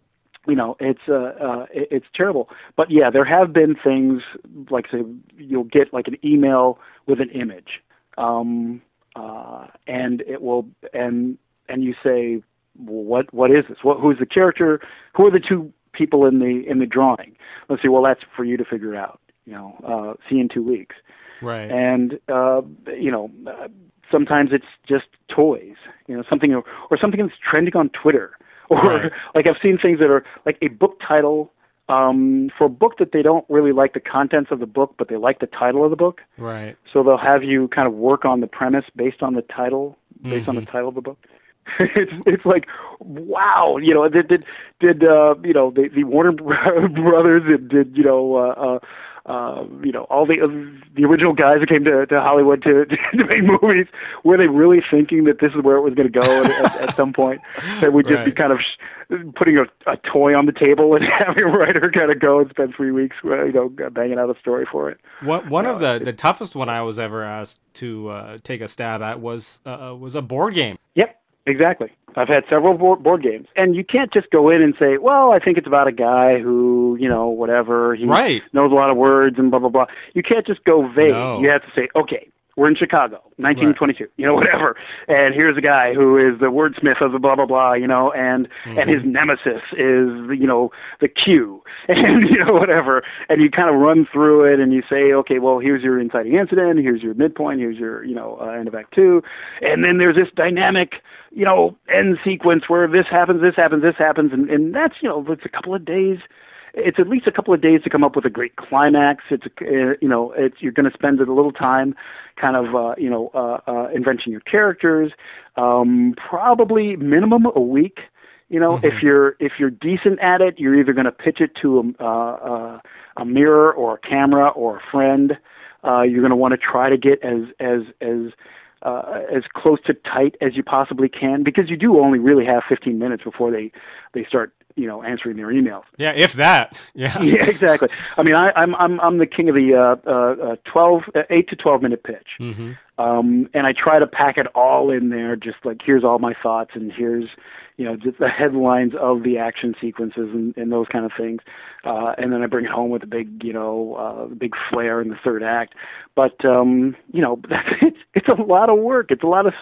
you know, it's uh, uh, it, it's terrible. But yeah, there have been things like say you'll get like an email with an image. Um, uh, and it will and and you say well, what what is this what who's the character who are the two people in the in the drawing let's see well that's for you to figure out you know uh see in two weeks right and uh you know uh, sometimes it's just toys you know something or, or something that's trending on twitter (laughs) or right. like i've seen things that are like a book title um, for a book that they don't really like the contents of the book, but they like the title of the book. Right. So they'll have you kind of work on the premise based on the title, based mm-hmm. on the title of the book. (laughs) it's it's like wow, you know, did did did uh, you know the the Warner (laughs) Brothers did, did you know uh, uh uh, you know, all the the original guys who came to, to Hollywood (laughs) to, to make movies, were they really thinking that this is where it was going to go at, at, some point? That we'd just right. be kind of sh- putting a, a toy on the table and (laughs) having a writer kind of go and spend three weeks, uh, you know, banging out a story for it. One one uh, of the the toughest one I was ever asked to uh, take a stab at was uh, was a board game. Yep. Exactly. I've had several board, board games, and you can't just go in and say, "Well, I think it's about a guy who, you know, whatever he right. knows a lot of words and blah blah blah." You can't just go vague. No. You have to say, "Okay, we're in Chicago, 1922, right. you know, (laughs) whatever. And here's a guy who is the wordsmith of the blah blah blah, you know, and mm-hmm. and his nemesis is you know the Q, (laughs) and you know whatever. And you kind of run through it, and you say, okay, well, here's your inciting incident, here's your midpoint, here's your you know uh, end of act two, and then there's this dynamic you know end sequence where this happens, this happens, this happens, and and that's you know it's a couple of days it's at least a couple of days to come up with a great climax. It's uh, you know it's you're going to spend a little time, kind of uh, you know uh, uh, inventing your characters. Um, probably minimum a week. You know, mm-hmm. if you're if you're decent at it, you're either going to pitch it to a, uh, a mirror or a camera or a friend. Uh, you're going to want to try to get as as as uh, as close to tight as you possibly can because you do only really have 15 minutes before they they start you know answering their emails. Yeah, if that. Yeah. (laughs) yeah, exactly. I mean, I, I'm I'm I'm the king of the uh, uh, uh, 12 uh, 8 to 12 minute pitch. Mm-hmm. Um, and I try to pack it all in there, just like here's all my thoughts, and here's you know just the headlines of the action sequences and, and those kind of things uh and then i bring it home with a big you know uh big flair in the third act but um you know (laughs) that's, it's it's a lot of work it's a lot of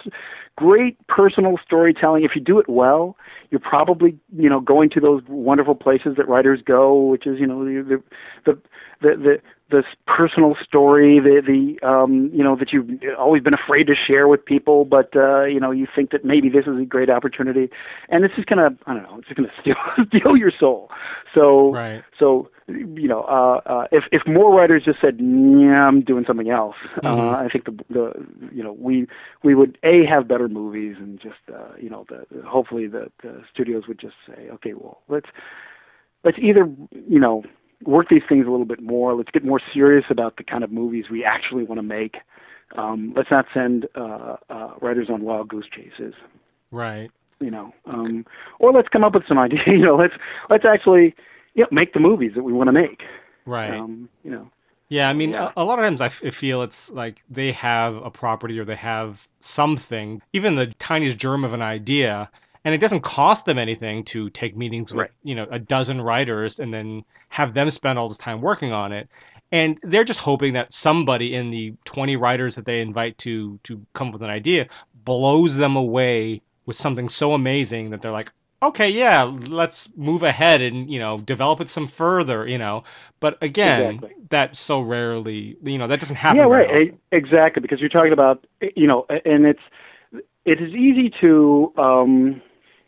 great personal storytelling if you do it well you're probably you know going to those wonderful places that writers go which is you know the the the the, the this personal story, the the um, you know that you've always been afraid to share with people, but uh, you know you think that maybe this is a great opportunity, and this is gonna I don't know, it's gonna (laughs) steal steal your soul. So right. so you know uh, uh, if if more writers just said yeah I'm doing something else, uh, mm-hmm. uh, I think the the you know we we would a have better movies and just uh, you know the, the hopefully the, the studios would just say okay well let's let's either you know work these things a little bit more. Let's get more serious about the kind of movies we actually want to make. Um, let's not send uh, uh, writers on wild goose chases. Right. You know, um, or let's come up with some (laughs) ideas. You know, let's let's actually you know, make the movies that we want to make. Right. Um, you know. Yeah, I mean, yeah. A, a, lot of times I, f- I feel it's like they have a property or they have something, even the tiniest germ of an idea, and it doesn't cost them anything to take meetings with right. you know a dozen writers and then have them spend all this time working on it and they're just hoping that somebody in the 20 writers that they invite to to come up with an idea blows them away with something so amazing that they're like okay yeah let's move ahead and you know develop it some further you know but again exactly. that so rarely you know that doesn't happen yeah right exactly because you're talking about you know and it's it is easy to um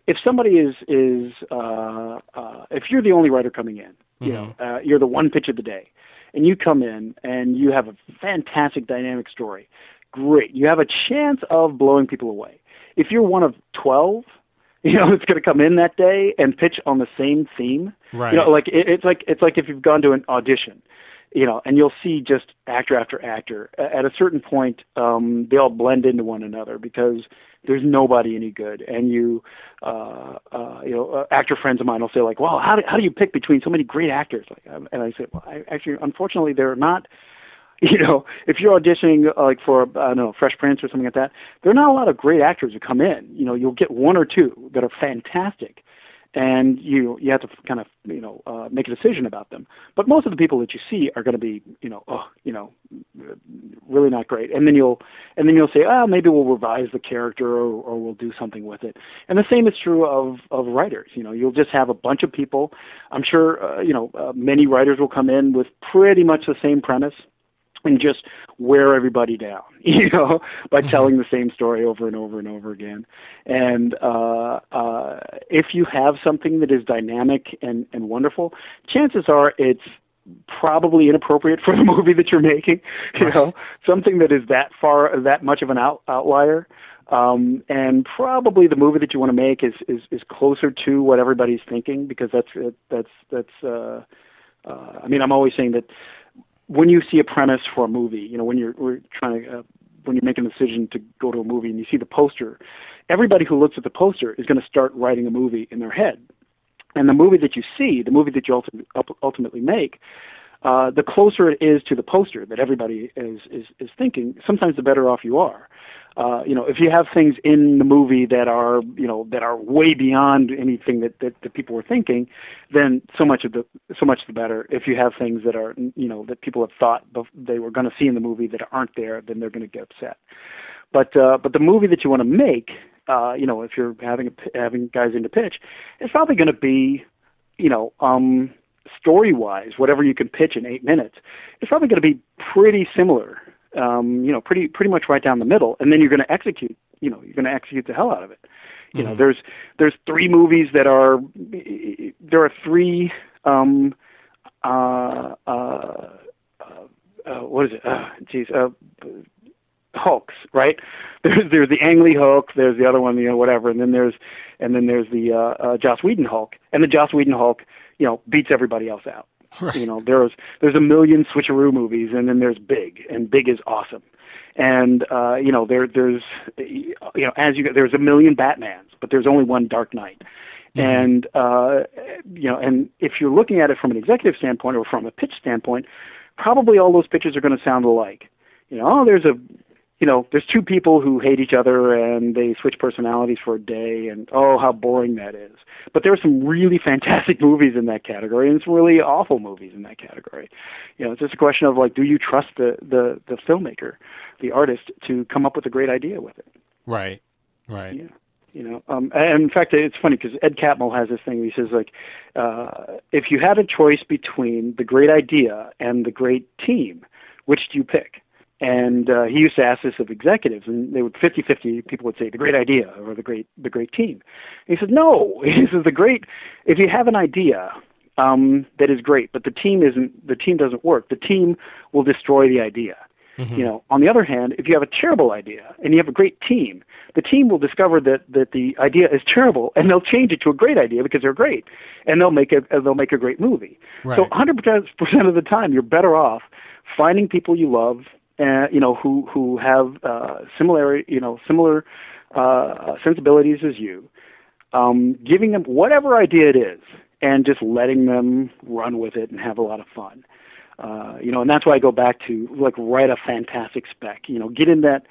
if somebody is is uh, uh, if you're the only writer coming in, you mm-hmm. know, uh, you're the one pitch of the day, and you come in and you have a fantastic dynamic story, great. You have a chance of blowing people away. If you're one of twelve, (laughs) you know, it's going to come in that day and pitch on the same theme. Right. You know, like it, it's like it's like if you've gone to an audition you know, and you'll see just actor after actor. At a certain point, um, they all blend into one another because there's nobody any good. And you, uh, uh, you know, uh, actor friends of mine will say like, "Well, how do how do you pick between so many great actors?" Like, um, and I say, "Well, I, actually, unfortunately, they're not." (laughs) You know, if you're auditioning uh, like for I don't know Fresh Prince or something like that, there are not a lot of great actors who come in. You know, you'll get one or two that are fantastic, and you you have to kind of you know uh, make a decision about them. But most of the people that you see are going to be you know oh you know really not great, and then you'll and then you'll say oh maybe we'll revise the character or, or we'll do something with it. And the same is true of of writers. You know you'll just have a bunch of people. I'm sure uh, you know uh, many writers will come in with pretty much the same premise and just wear everybody down, (laughs) you know, by mm-hmm. telling the same story over and over and over again. And uh, uh, if you have something that is dynamic and, and wonderful, chances are it's probably inappropriate for the (laughs) movie that you're making. You know, something that is that far, that much of an out, outlier. Um, and probably the movie that you want to make is, is, is closer to what everybody's thinking because that's that's that's. Uh, uh, I mean, I'm always saying that when you see a premise for a movie, you know, when you're we're trying to uh, when you're making a decision to go to a movie and you see the poster, everybody who looks at the poster is going to start writing a movie in their head. And the movie that you see, the movie that you ultimately make, uh, the closer it is to the poster that everybody is, is, is thinking, sometimes the better off you are. Uh, you know, if you have things in the movie that are, you know, that are way beyond anything that, that, that people were thinking, then so much of the so much the better. If you have things that are, you know, that people have thought they were going to see in the movie that aren't there, then they're going to get upset. But uh, but the movie that you want to make, uh, you know, if you're having a, having guys into pitch, it's probably going to be, you know, um, story wise, whatever you can pitch in eight minutes, it's probably going to be pretty similar um, you know, pretty pretty much right down the middle, and then you're going to execute. You know, you're going to execute the hell out of it. You mm-hmm. know, there's there's three movies that are there are three um, uh, uh, uh, what is it? Uh, geez, uh, Hulks, right? (laughs) There's there's the Ang Lee Hulk, there's the other one, you know, whatever, and then there's and then there's the uh, uh, Joss Whedon Hulk, and the Joss Whedon Hulk, you know, beats everybody else out. (laughs) Right. You know, there's there's a million switcheroo movies, and then there's Big, and Big is awesome. And uh, you know, there there's you know, as you there's a million Batmans, but there's only one Dark Knight. Mm-hmm. And uh, you know, and if you're looking at it from an executive standpoint or from a pitch standpoint, probably all those pitches are going to sound alike. You know, oh, there's a you know, there's two people who hate each other and they switch personalities for a day, and oh, how boring that is. But there are some really (laughs) fantastic movies in that category, and some really awful movies in that category. You know, it's just a question of like, do you trust the the the filmmaker, the artist, to come up with a great idea with it? Right. Right. Yeah. You know, um, and in fact, it's funny because Ed Catmull has this thing. He says like, uh, if you had a choice between the great idea and the great team, which do you pick? And uh, he used to ask this of executives, and they would 50-50. People would say the great idea or the great the great team. And he said no. (laughs) He says the great. If you have an idea um, that is great, but the team isn't, the team doesn't work. The team will destroy the idea. Mm-hmm. You know, on the other hand, if you have a terrible idea and you have a great team, the team will discover that that the idea is terrible and they'll change it to a great idea because they're great, and they'll make a they'll make a great movie. Right. So 100% of the time, you're better off finding people you love uh, you know, who who have uh, similar, you know, similar uh, sensibilities as you, um, giving them whatever idea it is, and just letting them run with it and have a lot of fun. Uh, you know, and that's why I go back to like write a fantastic spec. You know, get in that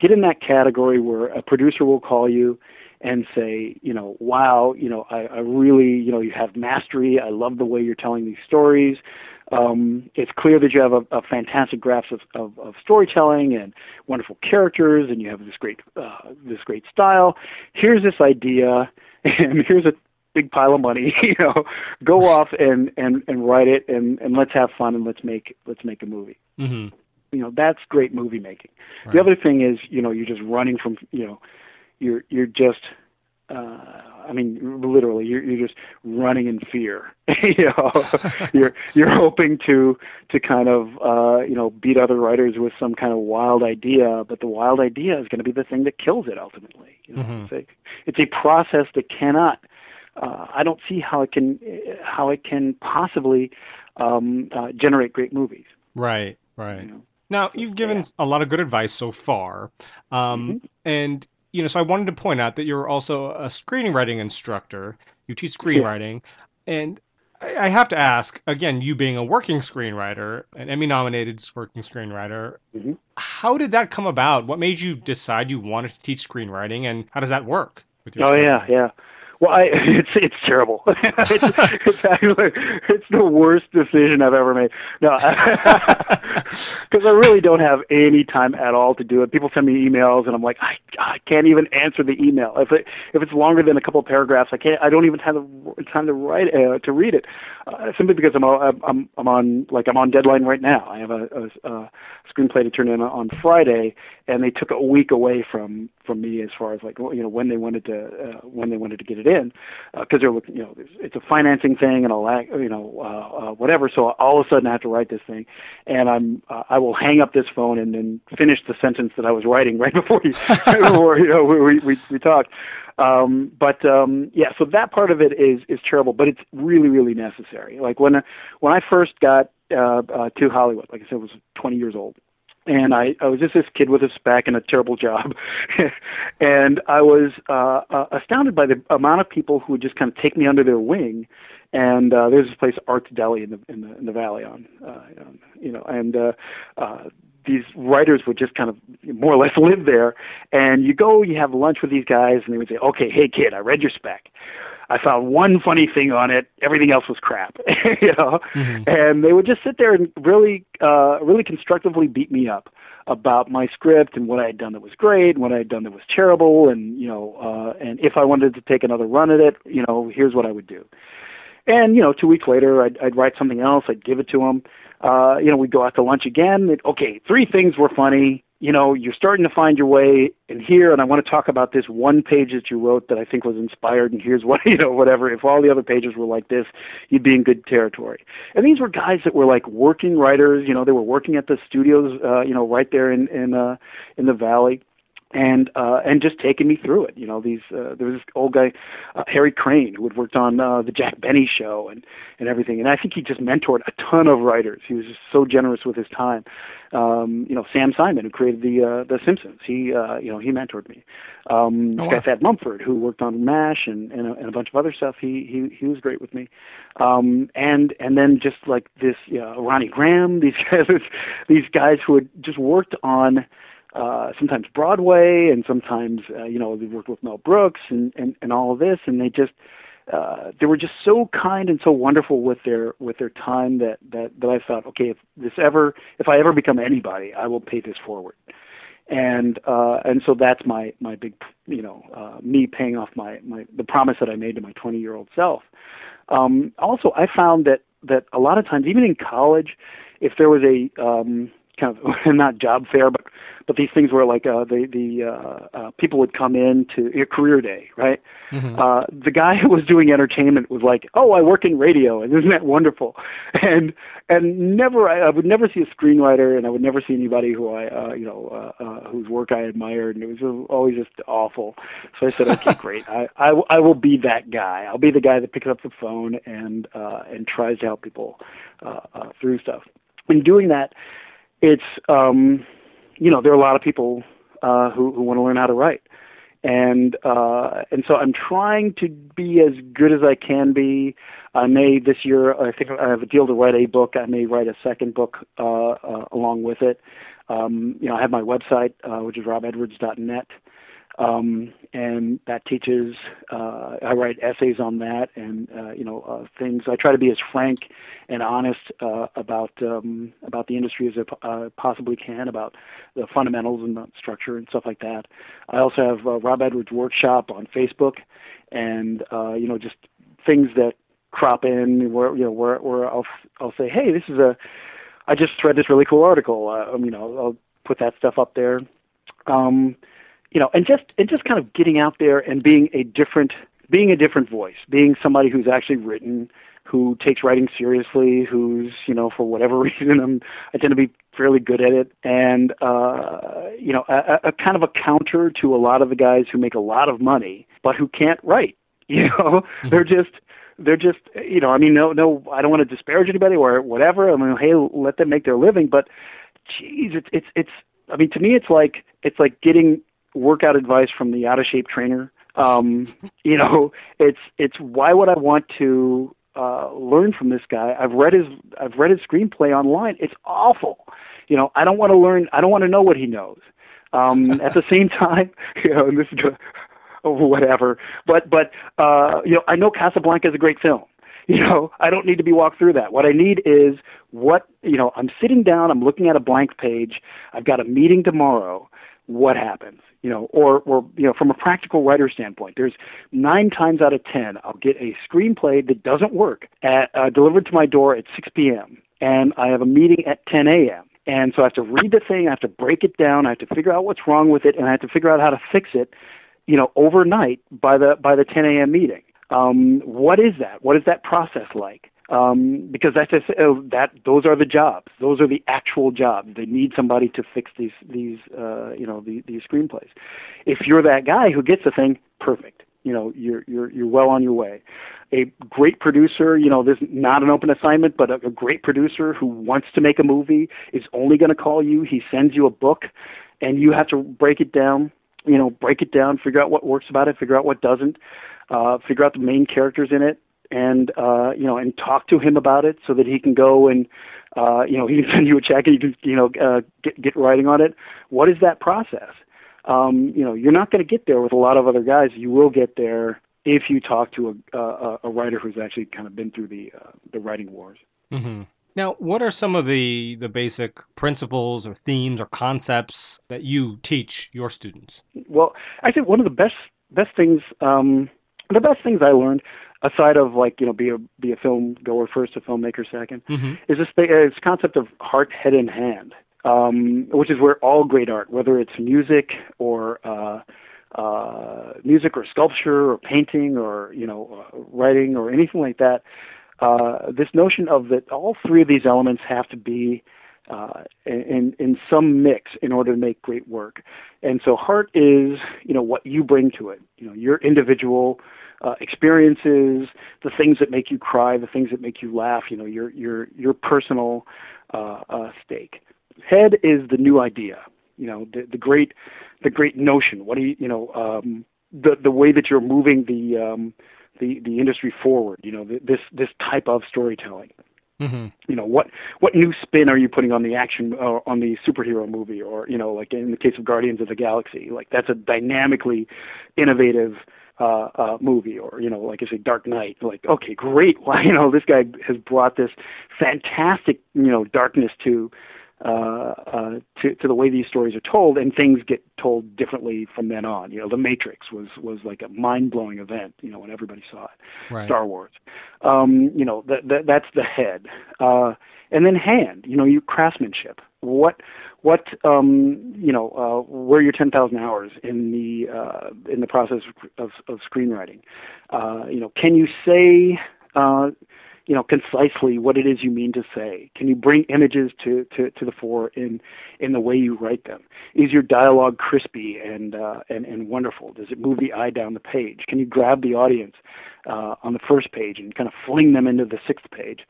get in that category where a producer will call you and say, you know, wow, you know, I, I really, you know, you have mastery. I love the way you're telling these stories. Um, it's clear that you have a, a fantastic grasp of, of, of, storytelling and wonderful characters, and you have this great uh, this great style. Here's this idea, (laughs) and here's a big pile of money. (laughs) you know, go off and and and write it, and and let's have fun, and let's make let's make a movie. Mm-hmm. You know, that's great movie making. Right. The other thing is, you know, you're just running from you know, you're you're just uh, I mean, literally, you're, you're just running in fear. (laughs) you know, (laughs) you're you're hoping to to kind of uh, you know beat other writers with some kind of wild idea, but the wild idea is going to be the thing that kills it ultimately. You know, mm-hmm. it's, a, it's a process that cannot. Uh, I don't see how it can how it can possibly um, uh, generate great movies. Right, right. You know? Now you've given yeah. a lot of good advice so far, um, mm-hmm. and you know, so I wanted to point out that you're also a screenwriting instructor. You teach screenwriting, yeah. and I have to ask again, you being a working screenwriter, an Emmy-nominated working screenwriter, mm-hmm. how did that come about? What made you decide you wanted to teach screenwriting, and how does that work? oh yeah, yeah. Well, I, (laughs) it's it's terrible. (laughs) it's, (laughs) it's actually it's the worst decision I've ever made. No, because I really don't have any time at all to do it. People send me emails, and I'm like, I I can't even answer the email. If it if it's longer than a couple of paragraphs, I can't. I don't even have the time to write uh, to read it. Uh, simply because I'm I'm I'm on like I'm on deadline right now. I have a, a, a screenplay to turn in on Friday, and they took a week away from from me as far as like you know when they wanted to uh, when they wanted to get it in because uh, they're looking you know it's a financing thing and all that you know uh, uh, whatever. So all of a sudden I have to write this thing, and I'm uh, I will hang up this phone and then finish the sentence that I was writing (laughs) right before you before you know we we we talked. Um, but um, yeah, so that part of it is is terrible, but it's really really necessary. Like when when I first got uh, uh, to Hollywood, like I said, I was 20 years old, and I, I was just this kid with a spec and a terrible job, (laughs) and I was uh, uh, astounded by the amount of people who would just kind of take me under their wing. And uh, there's this place, Arts Deli, in the in the, in the valley on, uh, you know, and uh, uh, these writers would just kind of more or less live there. And you go, you have lunch with these guys, and they would say, "Okay, hey kid, I read your spec. I found one funny thing on it. Everything else was crap." (laughs) you know, mm-hmm. and they would just sit there and really, uh, really constructively beat me up about my script and what I had done that was great, and what I had done that was terrible, and you know, uh, and if I wanted to take another run at it, you know, here's what I would do. And you know, two weeks later, I'd, I'd write something else. I'd give it to them uh, you know, we'd go out to lunch again. It, okay, three things were funny. you know, you're starting to find your way in here, and I want to talk about this one page that you wrote that I think was inspired, and here's (laughs) what, you know, whatever. If all the other pages were like this, you'd be in good territory. And these were guys that were like working writers, you know, they were working at the studios, uh, you know, right there in in uh, in the valley and uh, and just taking me through it. You know, these uh, there was this old guy, uh, Harry Crane, who had worked on uh, the Jack Benny show and and everything. And I think he just mentored a ton of writers. He was just so generous with his time. Um, you know, Sam Simon, who created the uh, the Simpsons, he uh, you know he mentored me. Um, oh, wow. Thad Mumford, who worked on MASH and and a, and a bunch of other stuff, he he he was great with me. Um, and and then just like this, know, Ronnie Graham, these (laughs) guys, these guys who had just worked on uh, sometimes Broadway, and sometimes uh, you know they worked with Mel Brooks and, and and all of this, and they just uh, they were just so kind and so wonderful with their with their time that that that I thought, okay, if this ever if I ever become anybody, I will pay this forward, and uh, and so that's my my big you know uh, me paying off my my the promise that I made to my 20 year old self. Um, also, I found that that a lot of times, even in college, if there was a um, kind of (laughs) not job fair, but but these things were like uh, the the uh, uh, people would come in to a career day, right? Mm-hmm. Uh, the guy who was doing entertainment was like, "Oh, I work in radio, and isn't that wonderful?" (laughs) And and never, I, I would never see a screenwriter, and I would never see anybody who I, uh, you know, uh, uh, whose work I admired, and it was always just awful. So I said, "Okay, (laughs) great. I, I I will be that guy. I'll be the guy that picks up the phone and uh, and tries to help people uh, uh, through stuff." In doing that, it's um, you know there are a lot of people uh, who who want to learn how to write, and uh, and so I'm trying to be as good as I can be. I may this year I think I have a deal to write a book. I may write a second book uh, uh, along with it. Um, you know I have my website uh, which is robedwards.net um, and that teaches. Uh, I write essays on that, and uh, you know uh, things. I try to be as frank and honest uh, about um, about the industry as I uh, possibly can, about the fundamentals and the structure and stuff like that. I also have uh, Rob Edwards Workshop on Facebook, and uh, you know just things that crop in where you know where where I'll I'll say, hey, this is a I just read this really cool article. Uh, um, you know, I'll put that stuff up there. Um, you know, and just and just kind of getting out there and being a different being a different voice, being somebody who's actually written, who takes writing seriously, who's you know for whatever (laughs) reason I'm I tend to be fairly good at it, and uh, you know a, a kind of a counter to a lot of the guys who make a lot of money but who can't write. (laughs) You know, mm-hmm. they're just they're just you know I mean no no I don't want to disparage anybody or whatever. I mean hey let them make their living, but geez it's it's it's I mean to me it's like it's like getting workout advice from the out of shape trainer. Um, you know, it's it's why would I want to uh, learn from this guy? I've read his I've read his screenplay online. It's awful. You know, I don't want to learn. I don't want to know what he knows. Um, at the same (laughs) time, you know, and this is whatever. But but uh, you know, I know Casablanca is a great film. You know, I don't need to be walked through that. What I need is what you know. I'm sitting down. I'm looking at a blank page. I've got a meeting tomorrow. What happens? you know, or, or you know, from a practical writer standpoint, there's nine times out of ten I'll get a screenplay that doesn't work at, uh, delivered to my door at 6 p.m. and I have a meeting at 10 a.m. And so I have to read the thing, I have to break it down, I have to figure out what's wrong with it, and I have to figure out how to fix it, you know, overnight by the by the 10 a.m. meeting. Um, what is that? What is that process like? Um, because that's uh, that those are the jobs. Those are the actual jobs. They need somebody to fix these these uh, you know the, these screenplays. If you're that guy who gets the thing, perfect. You know you're you're you're well on your way. A great producer, you know, this is not an open assignment, but a, a great producer who wants to make a movie is only going to call you. He sends you a book, and you have to break it down. You know, break it down, figure out what works about it, figure out what doesn't, uh, figure out the main characters in it, and uh, you know, and talk to him about it so that he can go and uh, you know (laughs) he can send you a check and you can you know uh, get get writing on it. What is that process? Um, you know, you're not going to get there with a lot of other guys. You will get there if you talk to a a, a writer who's actually kind of been through the uh, the writing wars. Mm-hmm. Now, what are some of the the basic principles or themes or concepts that you teach your students? Well, I think one of the best best things um, the best things I learned aside of like you know be a be a film goer first, a filmmaker 2nd mm-hmm. is this thing, uh, this concept of heart, head, and hand. um, which is where all great art, whether it's music or uh, uh, music or sculpture or painting or you know uh, writing or anything like that, uh, this notion of that all three of these elements have to be uh, in in some mix in order to make great work. And so heart is you know what you bring to it. You know your individual uh, experiences, the things that make you cry, the things that make you laugh. You know your your your personal uh, uh, stake. Head is the new idea. You know the the great the great notion. What do you you know um, the the way that you're moving the um, the the industry forward. You know this this type of storytelling. Mm-hmm. You know what what new spin are you putting on the action uh, on the superhero movie, or you know like in the case of Guardians of the Galaxy, like that's a dynamically innovative uh, uh, movie, or you know like I say Dark Knight. Like okay, great, (laughs) why you know this guy has brought this fantastic you know darkness to uh, uh, to, to the way these stories are told, and things get told differently from then on. You know, The Matrix was was like a mind blowing event. You know, when everybody saw it. Right. Star Wars. Um, you know, that, that that's the head, uh, and then hand. You know, you craftsmanship. What what um, you know, uh, where your ten thousand hours in the uh, in the process of, of screenwriting. Uh, you know, can you say uh, you know concisely what it is you mean to say. Can you bring images to to, to the fore in in the way you write them? Is your dialogue crispy and uh, and and wonderful? Does it move the eye down the page? Can you grab the audience uh, on the first page and kind of fling them into the sixth page?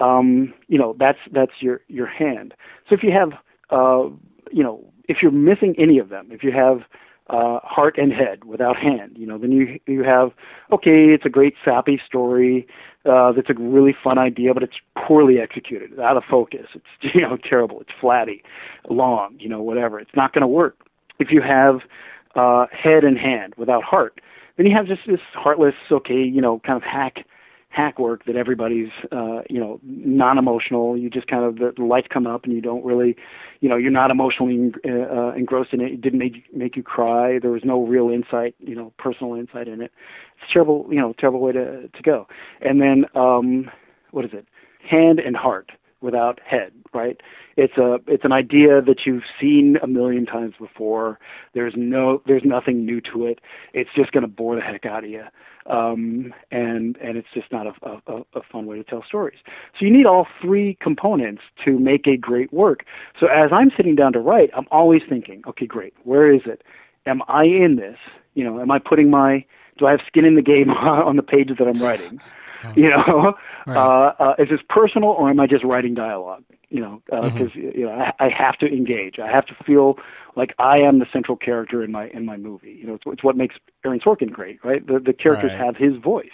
Um, you know that's that's your your hand. So if you have uh, you know if you're missing any of them if you have uh, heart and head without hand. You know, then you you have okay, it's a great sappy story. Uh, that's a really fun idea, but it's poorly executed, it's out of focus. It's (laughs) you know terrible. It's flatty, long. You know, whatever. It's not going to work. If you have uh, head and hand without heart, then you have just this heartless, okay, you know, kind of hack hack work that everybody's uh you know non-emotional. You just kind of the, the lights come up and you don't really you know you're not emotionally uh, engrossed in it. It didn't make make you cry. There was no real insight you know personal insight in it. It's a terrible you know terrible way to to go. And then um what is it? Hand and heart without head right it's a it's an idea that you've seen a million times before there's no there's nothing new to it it's just going to bore the heck out of you um, and and it's just not a, a, a fun way to tell stories. So you need all three components to make a great work. So as I'm sitting down to write, I'm always thinking, okay, great, where is it? Am I in this? You know, am I putting my do I have skin in the game (laughs) on the pages that I'm writing? (laughs) You know, right. uh, uh, is this personal or am I just writing dialogue? You know, because uh, mm-hmm. you know I, I have to engage. I have to feel like I am the central character in my in my movie. You know, it's, it's what makes Aaron Sorkin great, right? The the characters right. have his voice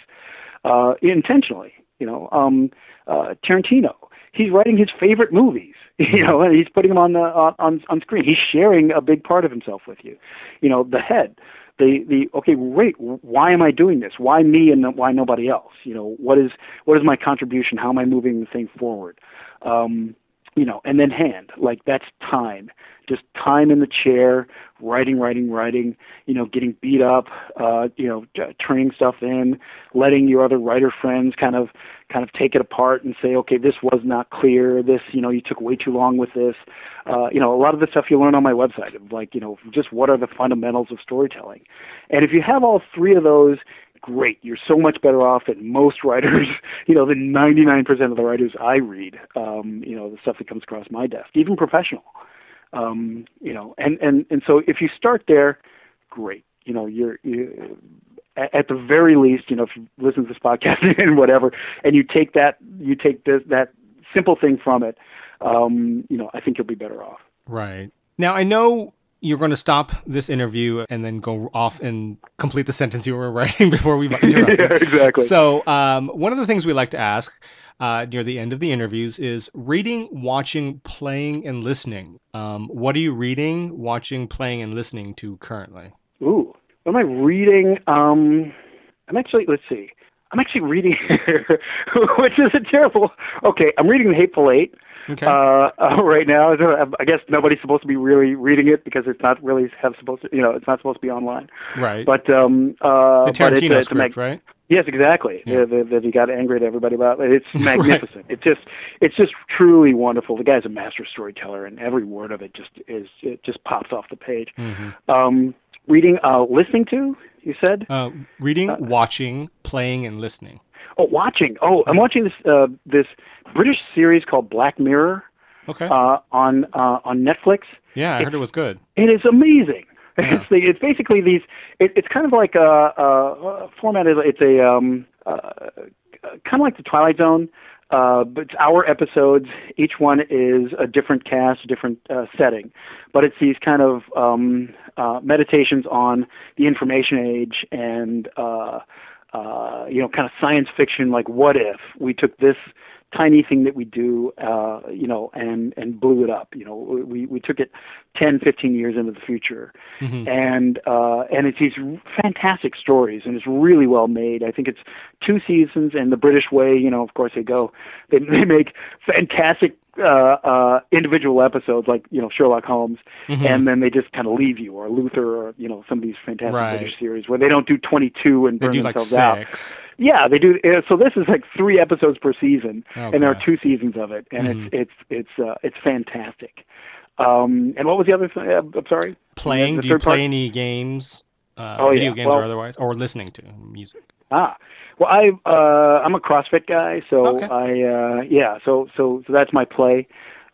uh, intentionally. You know, um, uh, Tarantino, he's writing his favorite movies. (laughs) You know, and he's putting them on the on on screen. He's sharing a big part of himself with you. You know, the head the the okay wait why am i doing this? Why me and why nobody else? You know what is what is my contribution? How am i moving the thing forward? Um you know, and then hand, like that's time, just time in the chair, writing, writing, writing, you know, getting beat up, uh, you know, t- turning stuff in, letting your other writer friends kind of, kind of take it apart and say, okay, this was not clear. This, you know, you took way too long with this. Uh, you know, a lot of the stuff you learn on my website like, you know, just what are the fundamentals of storytelling. And if you have all three of those great. You're so much better off than most (laughs) writers, you know, than 99% of the writers I read, um, you know, the stuff that comes across my desk, even professional. Um, you know, and, and, and so if you start there, great. You know, you're, you, at the very least, you know, if you listen to this podcast (laughs) and whatever, and you take that, you take this, that simple thing from it, um, you know, I think you'll be better off. Right. Now, I know you're going to stop this interview and then go off and complete the sentence you were (laughs) writing before we interrupted. (laughs) yeah, exactly. So, um, one of the things we like to ask uh, near the end of the interviews is reading, watching, playing, and listening. Um, what are you reading, watching, playing, and listening to currently? Ooh, what am I reading? Um, I'm actually, let's see. I'm actually reading, (laughs) which is a terrible. Okay, I'm reading The Hateful Eight. Okay. Uh, (laughs) uh, right now, I guess nobody's supposed to be really reading it because it's not really have supposed to, you know, it's not supposed to be online. Right. But um, uh, the Tarantino but it's, script, it's right? Yes, exactly. Yeah. That, that he got angry at everybody about. It's (laughs) magnificent. It's just, it's just truly wonderful. The guy's a master storyteller, and every word of it just is, it just pops off the page. Mm-hmm. Um, reading, uh, listening to, you said? Uh, reading, Uh, watching, playing, and listening. Oh, watching. Oh, I'm watching this uh, this British series called Black Mirror Okay. uh, on uh, on Netflix. yeah, I heard it was good. It is amazing. Yeah. (laughs) It's the, it's basically these. It, it's kind of like a, a, format. Is it's a um, uh, kind of like the Twilight Zone. Uh, but it's hour episodes. Each one is a different cast, different uh, setting. But it's these kind of um, uh, meditations on the information age and uh, uh, you know, kind of science fiction. Like, what if we took this tiny thing that we do, uh, you know, and and blew it up. You know, we we took it 10, 15 years into the future, Mhm. and uh, and it's these fantastic stories, and it's really well made. I think it's two seasons, and the British way, you know, of course they go, they they make fantastic uh, uh, individual episodes like you know Sherlock Holmes, Mhm. and then they just kind of leave you, or Luther, or you know some of these fantastic Right. British series where they don't do 22 and They burn do like themselves out. Yeah, they do. uh, So this is like three episodes per season, Oh, and there are two seasons of it, and Mhm. it's it's it's uh, it's fantastic. Um, and what was the other thing? Uh, I'm sorry. Playing? the Do you third part? play any games? Uh, Oh, video yeah. games Well- or otherwise, or listening to music? Ah, well, I uh, I'm a CrossFit guy, so Okay. I uh, yeah, so so so that's my play.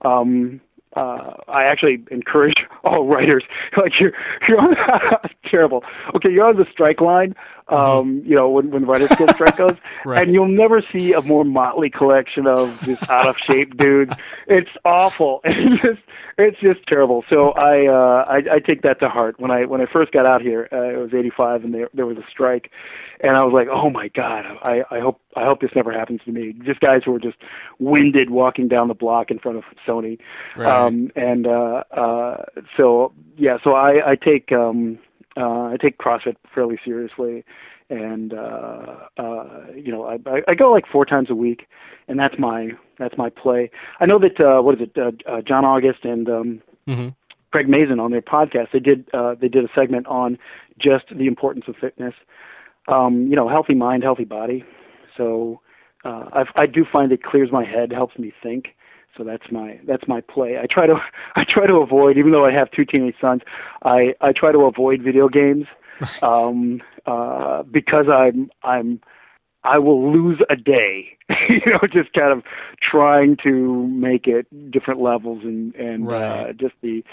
Um, uh, I actually encourage (laughs) all writers (laughs) like you're you're on (laughs) terrible. Okay, you're on the strike line. Um, you know when when writers guild strike (laughs) goes. Right. and you'll never see a more motley collection of just (laughs) out of shape dudes. It's awful. (laughs) It's just it's just terrible. So I uh I, I take that to heart. When I when I first got out here, uh, it was 85 and there there was a strike and I was like, "Oh my god, I I hope I hope this never happens to me." Just guys who were just winded walking down the block in front of Sony. Right. Um and uh uh so yeah, so I I take um uh I take CrossFit fairly seriously and uh uh you know I I, I go like four times a week and that's my that's my play. I know that uh what is it uh, uh John August and um hmm Craig Mazin on their podcast they did uh they did a segment on just the importance of fitness. Um you know healthy mind, healthy body. So uh I've, I do find it clears my head, helps me think. So that's my that's my play. I try to (laughs) I try to avoid even though I have two teenage sons, I I try to avoid video games um uh because I'm I'm I will lose a day, (laughs) you know, just kind of trying to make it different levels and and uh, just the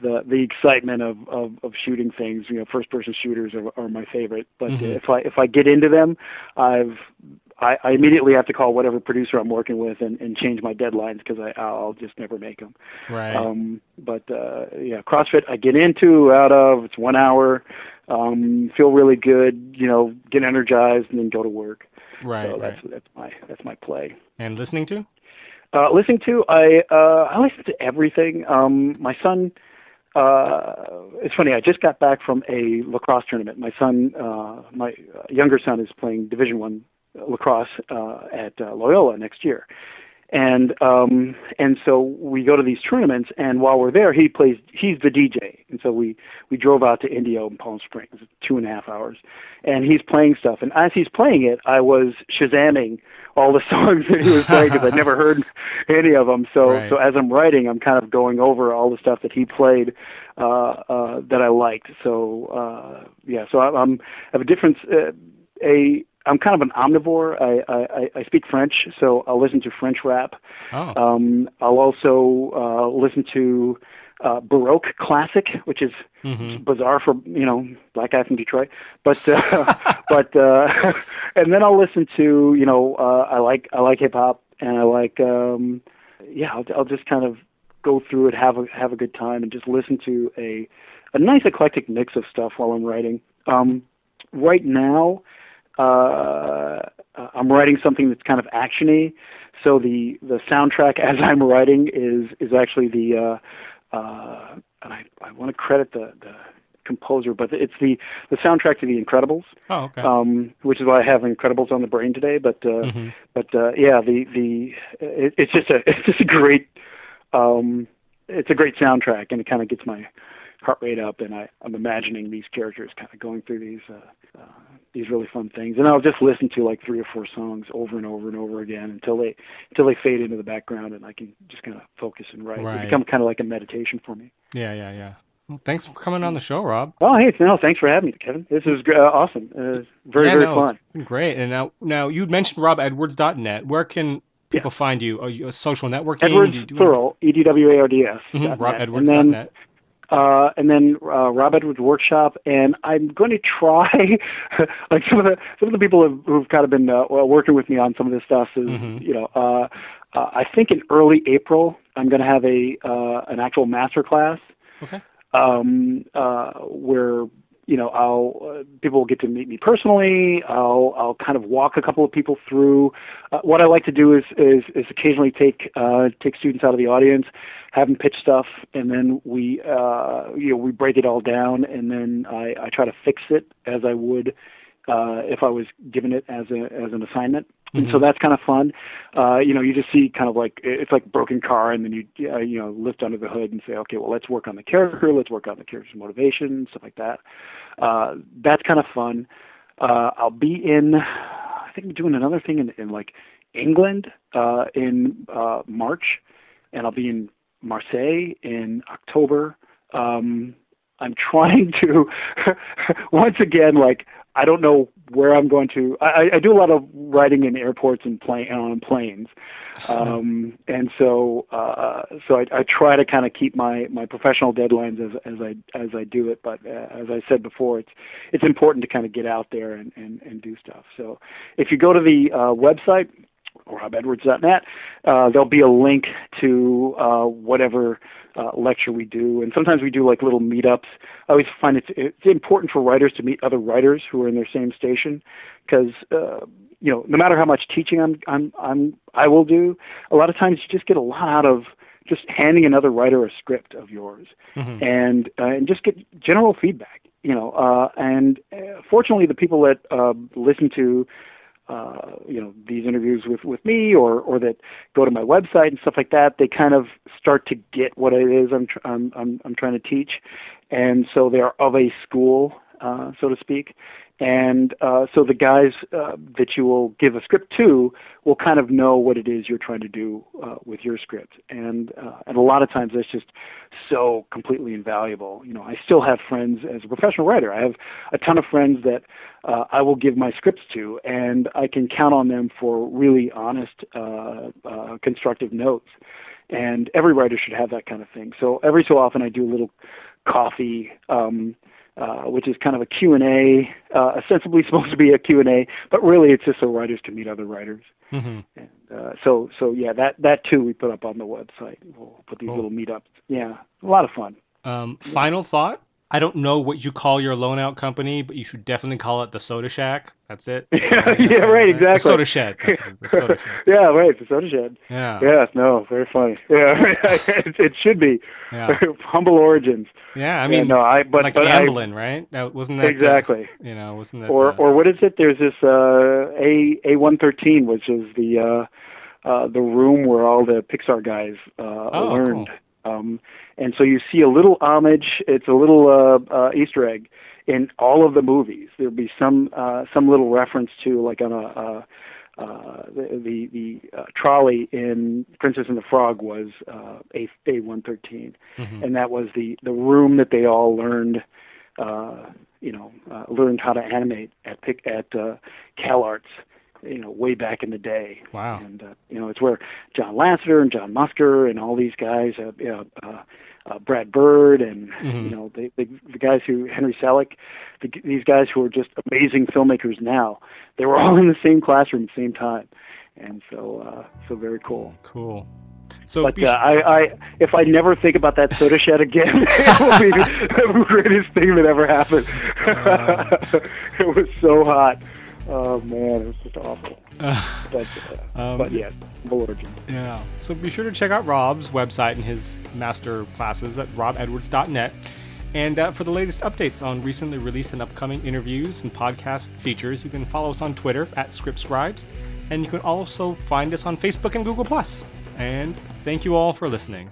the the excitement of, of of shooting things. You know, first person shooters are, are my favorite. But Mhm. if I if I get into them, I've I, I immediately have to call whatever producer I'm working with and, and change my deadlines because I I'll just never make them. Right. Um, but uh, yeah, CrossFit I get into out of it's one hour, um, feel really good, you know, get energized and then go to work. right. so right. that's that's my that's my play. And listening to? Uh, listening to I uh, I listen to everything. Um, my son. Uh, it's funny. I just got back from a lacrosse tournament. My son, uh, my younger son, is playing Division One lacrosse uh, at uh, Loyola next year, and um, and so we go to these tournaments. And while we're there, he plays. He's the DJ, and so we we drove out to Indio and Palm Springs, two and a half hours, and he's playing stuff. And as he's playing it, I was shazamming all the (laughs) songs that he was playing because I'd never heard any of them. So Right. so as I'm writing, I'm kind of going over all the stuff that he played uh, uh, that I liked. So uh, yeah, so I, I'm I have a difference. Uh, a I'm kind of an omnivore. I, I I speak French, so I'll listen to French rap. Oh. Um, I'll also uh, listen to uh, Baroque classic, which is hmm bizarre for you know black guy from Detroit, but uh, (laughs) but uh, (laughs) and then I'll listen to you know uh, I like I like hip hop and I like um, yeah I'll, I'll just kind of go through it have a have a good time and just listen to a a nice eclectic mix of stuff while I'm writing. Um, right now, uh, I'm writing something that's kind of actiony, so the the soundtrack (laughs) as I'm writing is is actually the uh, uh, and I, I want to credit the, the composer, but it's the, the soundtrack to The Incredibles, Oh, okay. um, which is why I have Incredibles on the brain today. But uh, hmm but uh, yeah, the the it, it's just a (laughs) it's just a great um, it's a great soundtrack, and it kind of gets my heart rate up, and I I'm imagining these characters kind of going through these uh, uh, these really fun things, and I'll just listen to like three or four songs over and over and over again until they until they fade into the background, and I can just kind of focus and write. Right. They become kind of like a meditation for me. Yeah, yeah, yeah. Well, thanks for coming on the show, Rob. Oh, hey, no, thanks for having me, Kevin. This is uh, awesome. Uh, very, yeah, very no, fun. great. And now, now you mentioned robedwards.net. Where can people find you? Are you a social networking? Edwards Do you do plural, E D W A R D S. Mhm. And robedwards.net. uh, and then uh, Rob Edwards Workshop, and I'm going to try, (laughs) like some of the some of the people who've, who've kind of been uh, working with me on some of this stuff is, Mhm. you know, uh, uh, I think in early April I'm going to have a uh, an actual master class Okay. um, uh, where you know I'll uh, people will get to meet me personally. I'll I'll kind of walk a couple of people through. Uh, what I like to do is is, is occasionally take uh, take students out of the audience, have them pitch stuff, and then we uh, you know we break it all down, and then I, I try to fix it as I would uh, if I was given it as a as an assignment. And so Mhm. that's kind of fun. Uh, you know, you just see kind of like it's like a broken car, and then you uh, you know lift under the hood and say, okay, well let's work on the character, let's work on the character's motivation, stuff like that. Uh, that's kind of fun. Uh, I'll be in. I think I'm doing another thing in, in like England uh, in uh, March, and I'll be in Marseille in October. Um, I'm (laughs) trying to (laughs) once again like I don't know where I'm going to. I, I do a lot of writing in airports and plane on planes, um, (laughs) and so uh, so I, I try to kind of keep my my professional deadlines as as I as I do it. But uh, as I said before, it's it's important to kind of get out there and and, and do stuff. So if you go to the uh, website robedwards.net, uh, there'll be a link to uh, whatever uh, lecture we do, and sometimes we do like little meetups. I always find it's it's important for writers to meet other writers who are in their same station, because uh, you know no matter how much teaching I'm I'm I'm I will do, a lot of times you just get a lot out of just handing another writer a script of yours, Mhm. and uh, and just get general feedback. You know, uh, and uh, fortunately, the people that uh, listen to uh, you know these interviews with with me or or that go to my website and stuff like that they kind of start to get what it is I'm tr- I'm I'm, I'm trying to teach. And so they are of a school uh, so to speak and uh, so the guys uh, that you will give a script to will kind of know what it is you're trying to do uh, with your script and uh, and a lot of times that's just so completely invaluable you know I still have friends as a professional writer I have a ton of friends that uh, I will give my scripts to, and I can count on them for really honest, uh, constructive notes. And every writer should have that kind of thing. So every so often, I do a little coffee, um, uh, which is kind of a Q and A, uh, ostensibly (laughs) supposed to be a Q and A, but really it's just so writers can meet other writers. Mhm. And uh, so, so yeah, that that too we put up on the website. We'll put these Cool. little meetups. Yeah, a lot of fun. Um, final thought. I don't know what you call your loan out company, but you should definitely call it the Soda Shack. That's it. That's (laughs) Yeah, all I'm gonna yeah, right, The exactly. Soda Shed. The Soda Shed. (laughs) yeah, right. The soda shed. Yeah. Yeah, no, very funny. (laughs) Yeah, it, it should be Yeah. humble origins. Yeah. I Yeah, mean, no, I but like but I, Amblin, right? That wasn't that exactly. you know, wasn't that Or uh, or what is it? There's this uh, A A one thirteen, which is the uh, uh, the room where all the Pixar guys uh, Oh, learned. Um, and so you see a little homage. It's a little uh, uh, Easter egg in all of the movies. There'll be some uh, some little reference to like on a. Uh, uh, the the, the uh, trolley in Princess and the Frog was uh, A A one thirteen, mhm. and that was the the room that they all learned uh you know uh, learned how to animate at pic at uh CalArts you know way back in the day Wow. and uh, you know it's where John Lasseter and John Musker and all these guys uh, you know, uh, uh Brad Bird and Mhm. you know the, the the guys who Henry Selick the, these guys who are just amazing filmmakers now they were (laughs) all in the same classroom at the same time and so uh so very cool Cool. So but uh, I, I, if I never think about that soda shed again, (laughs) it will be the (laughs) greatest thing that ever happened. it was so hot. Oh man, it was just awful. (laughs) uh, But, uh, um, but yeah, origin. Yeah. So be sure to check out Rob's website and his master classes at robedwards.net. And uh, for the latest updates on recently released and upcoming interviews and podcast features, you can follow us on Twitter at ScriptScribes. And you can also find us on Facebook and Google. And thank you all for listening.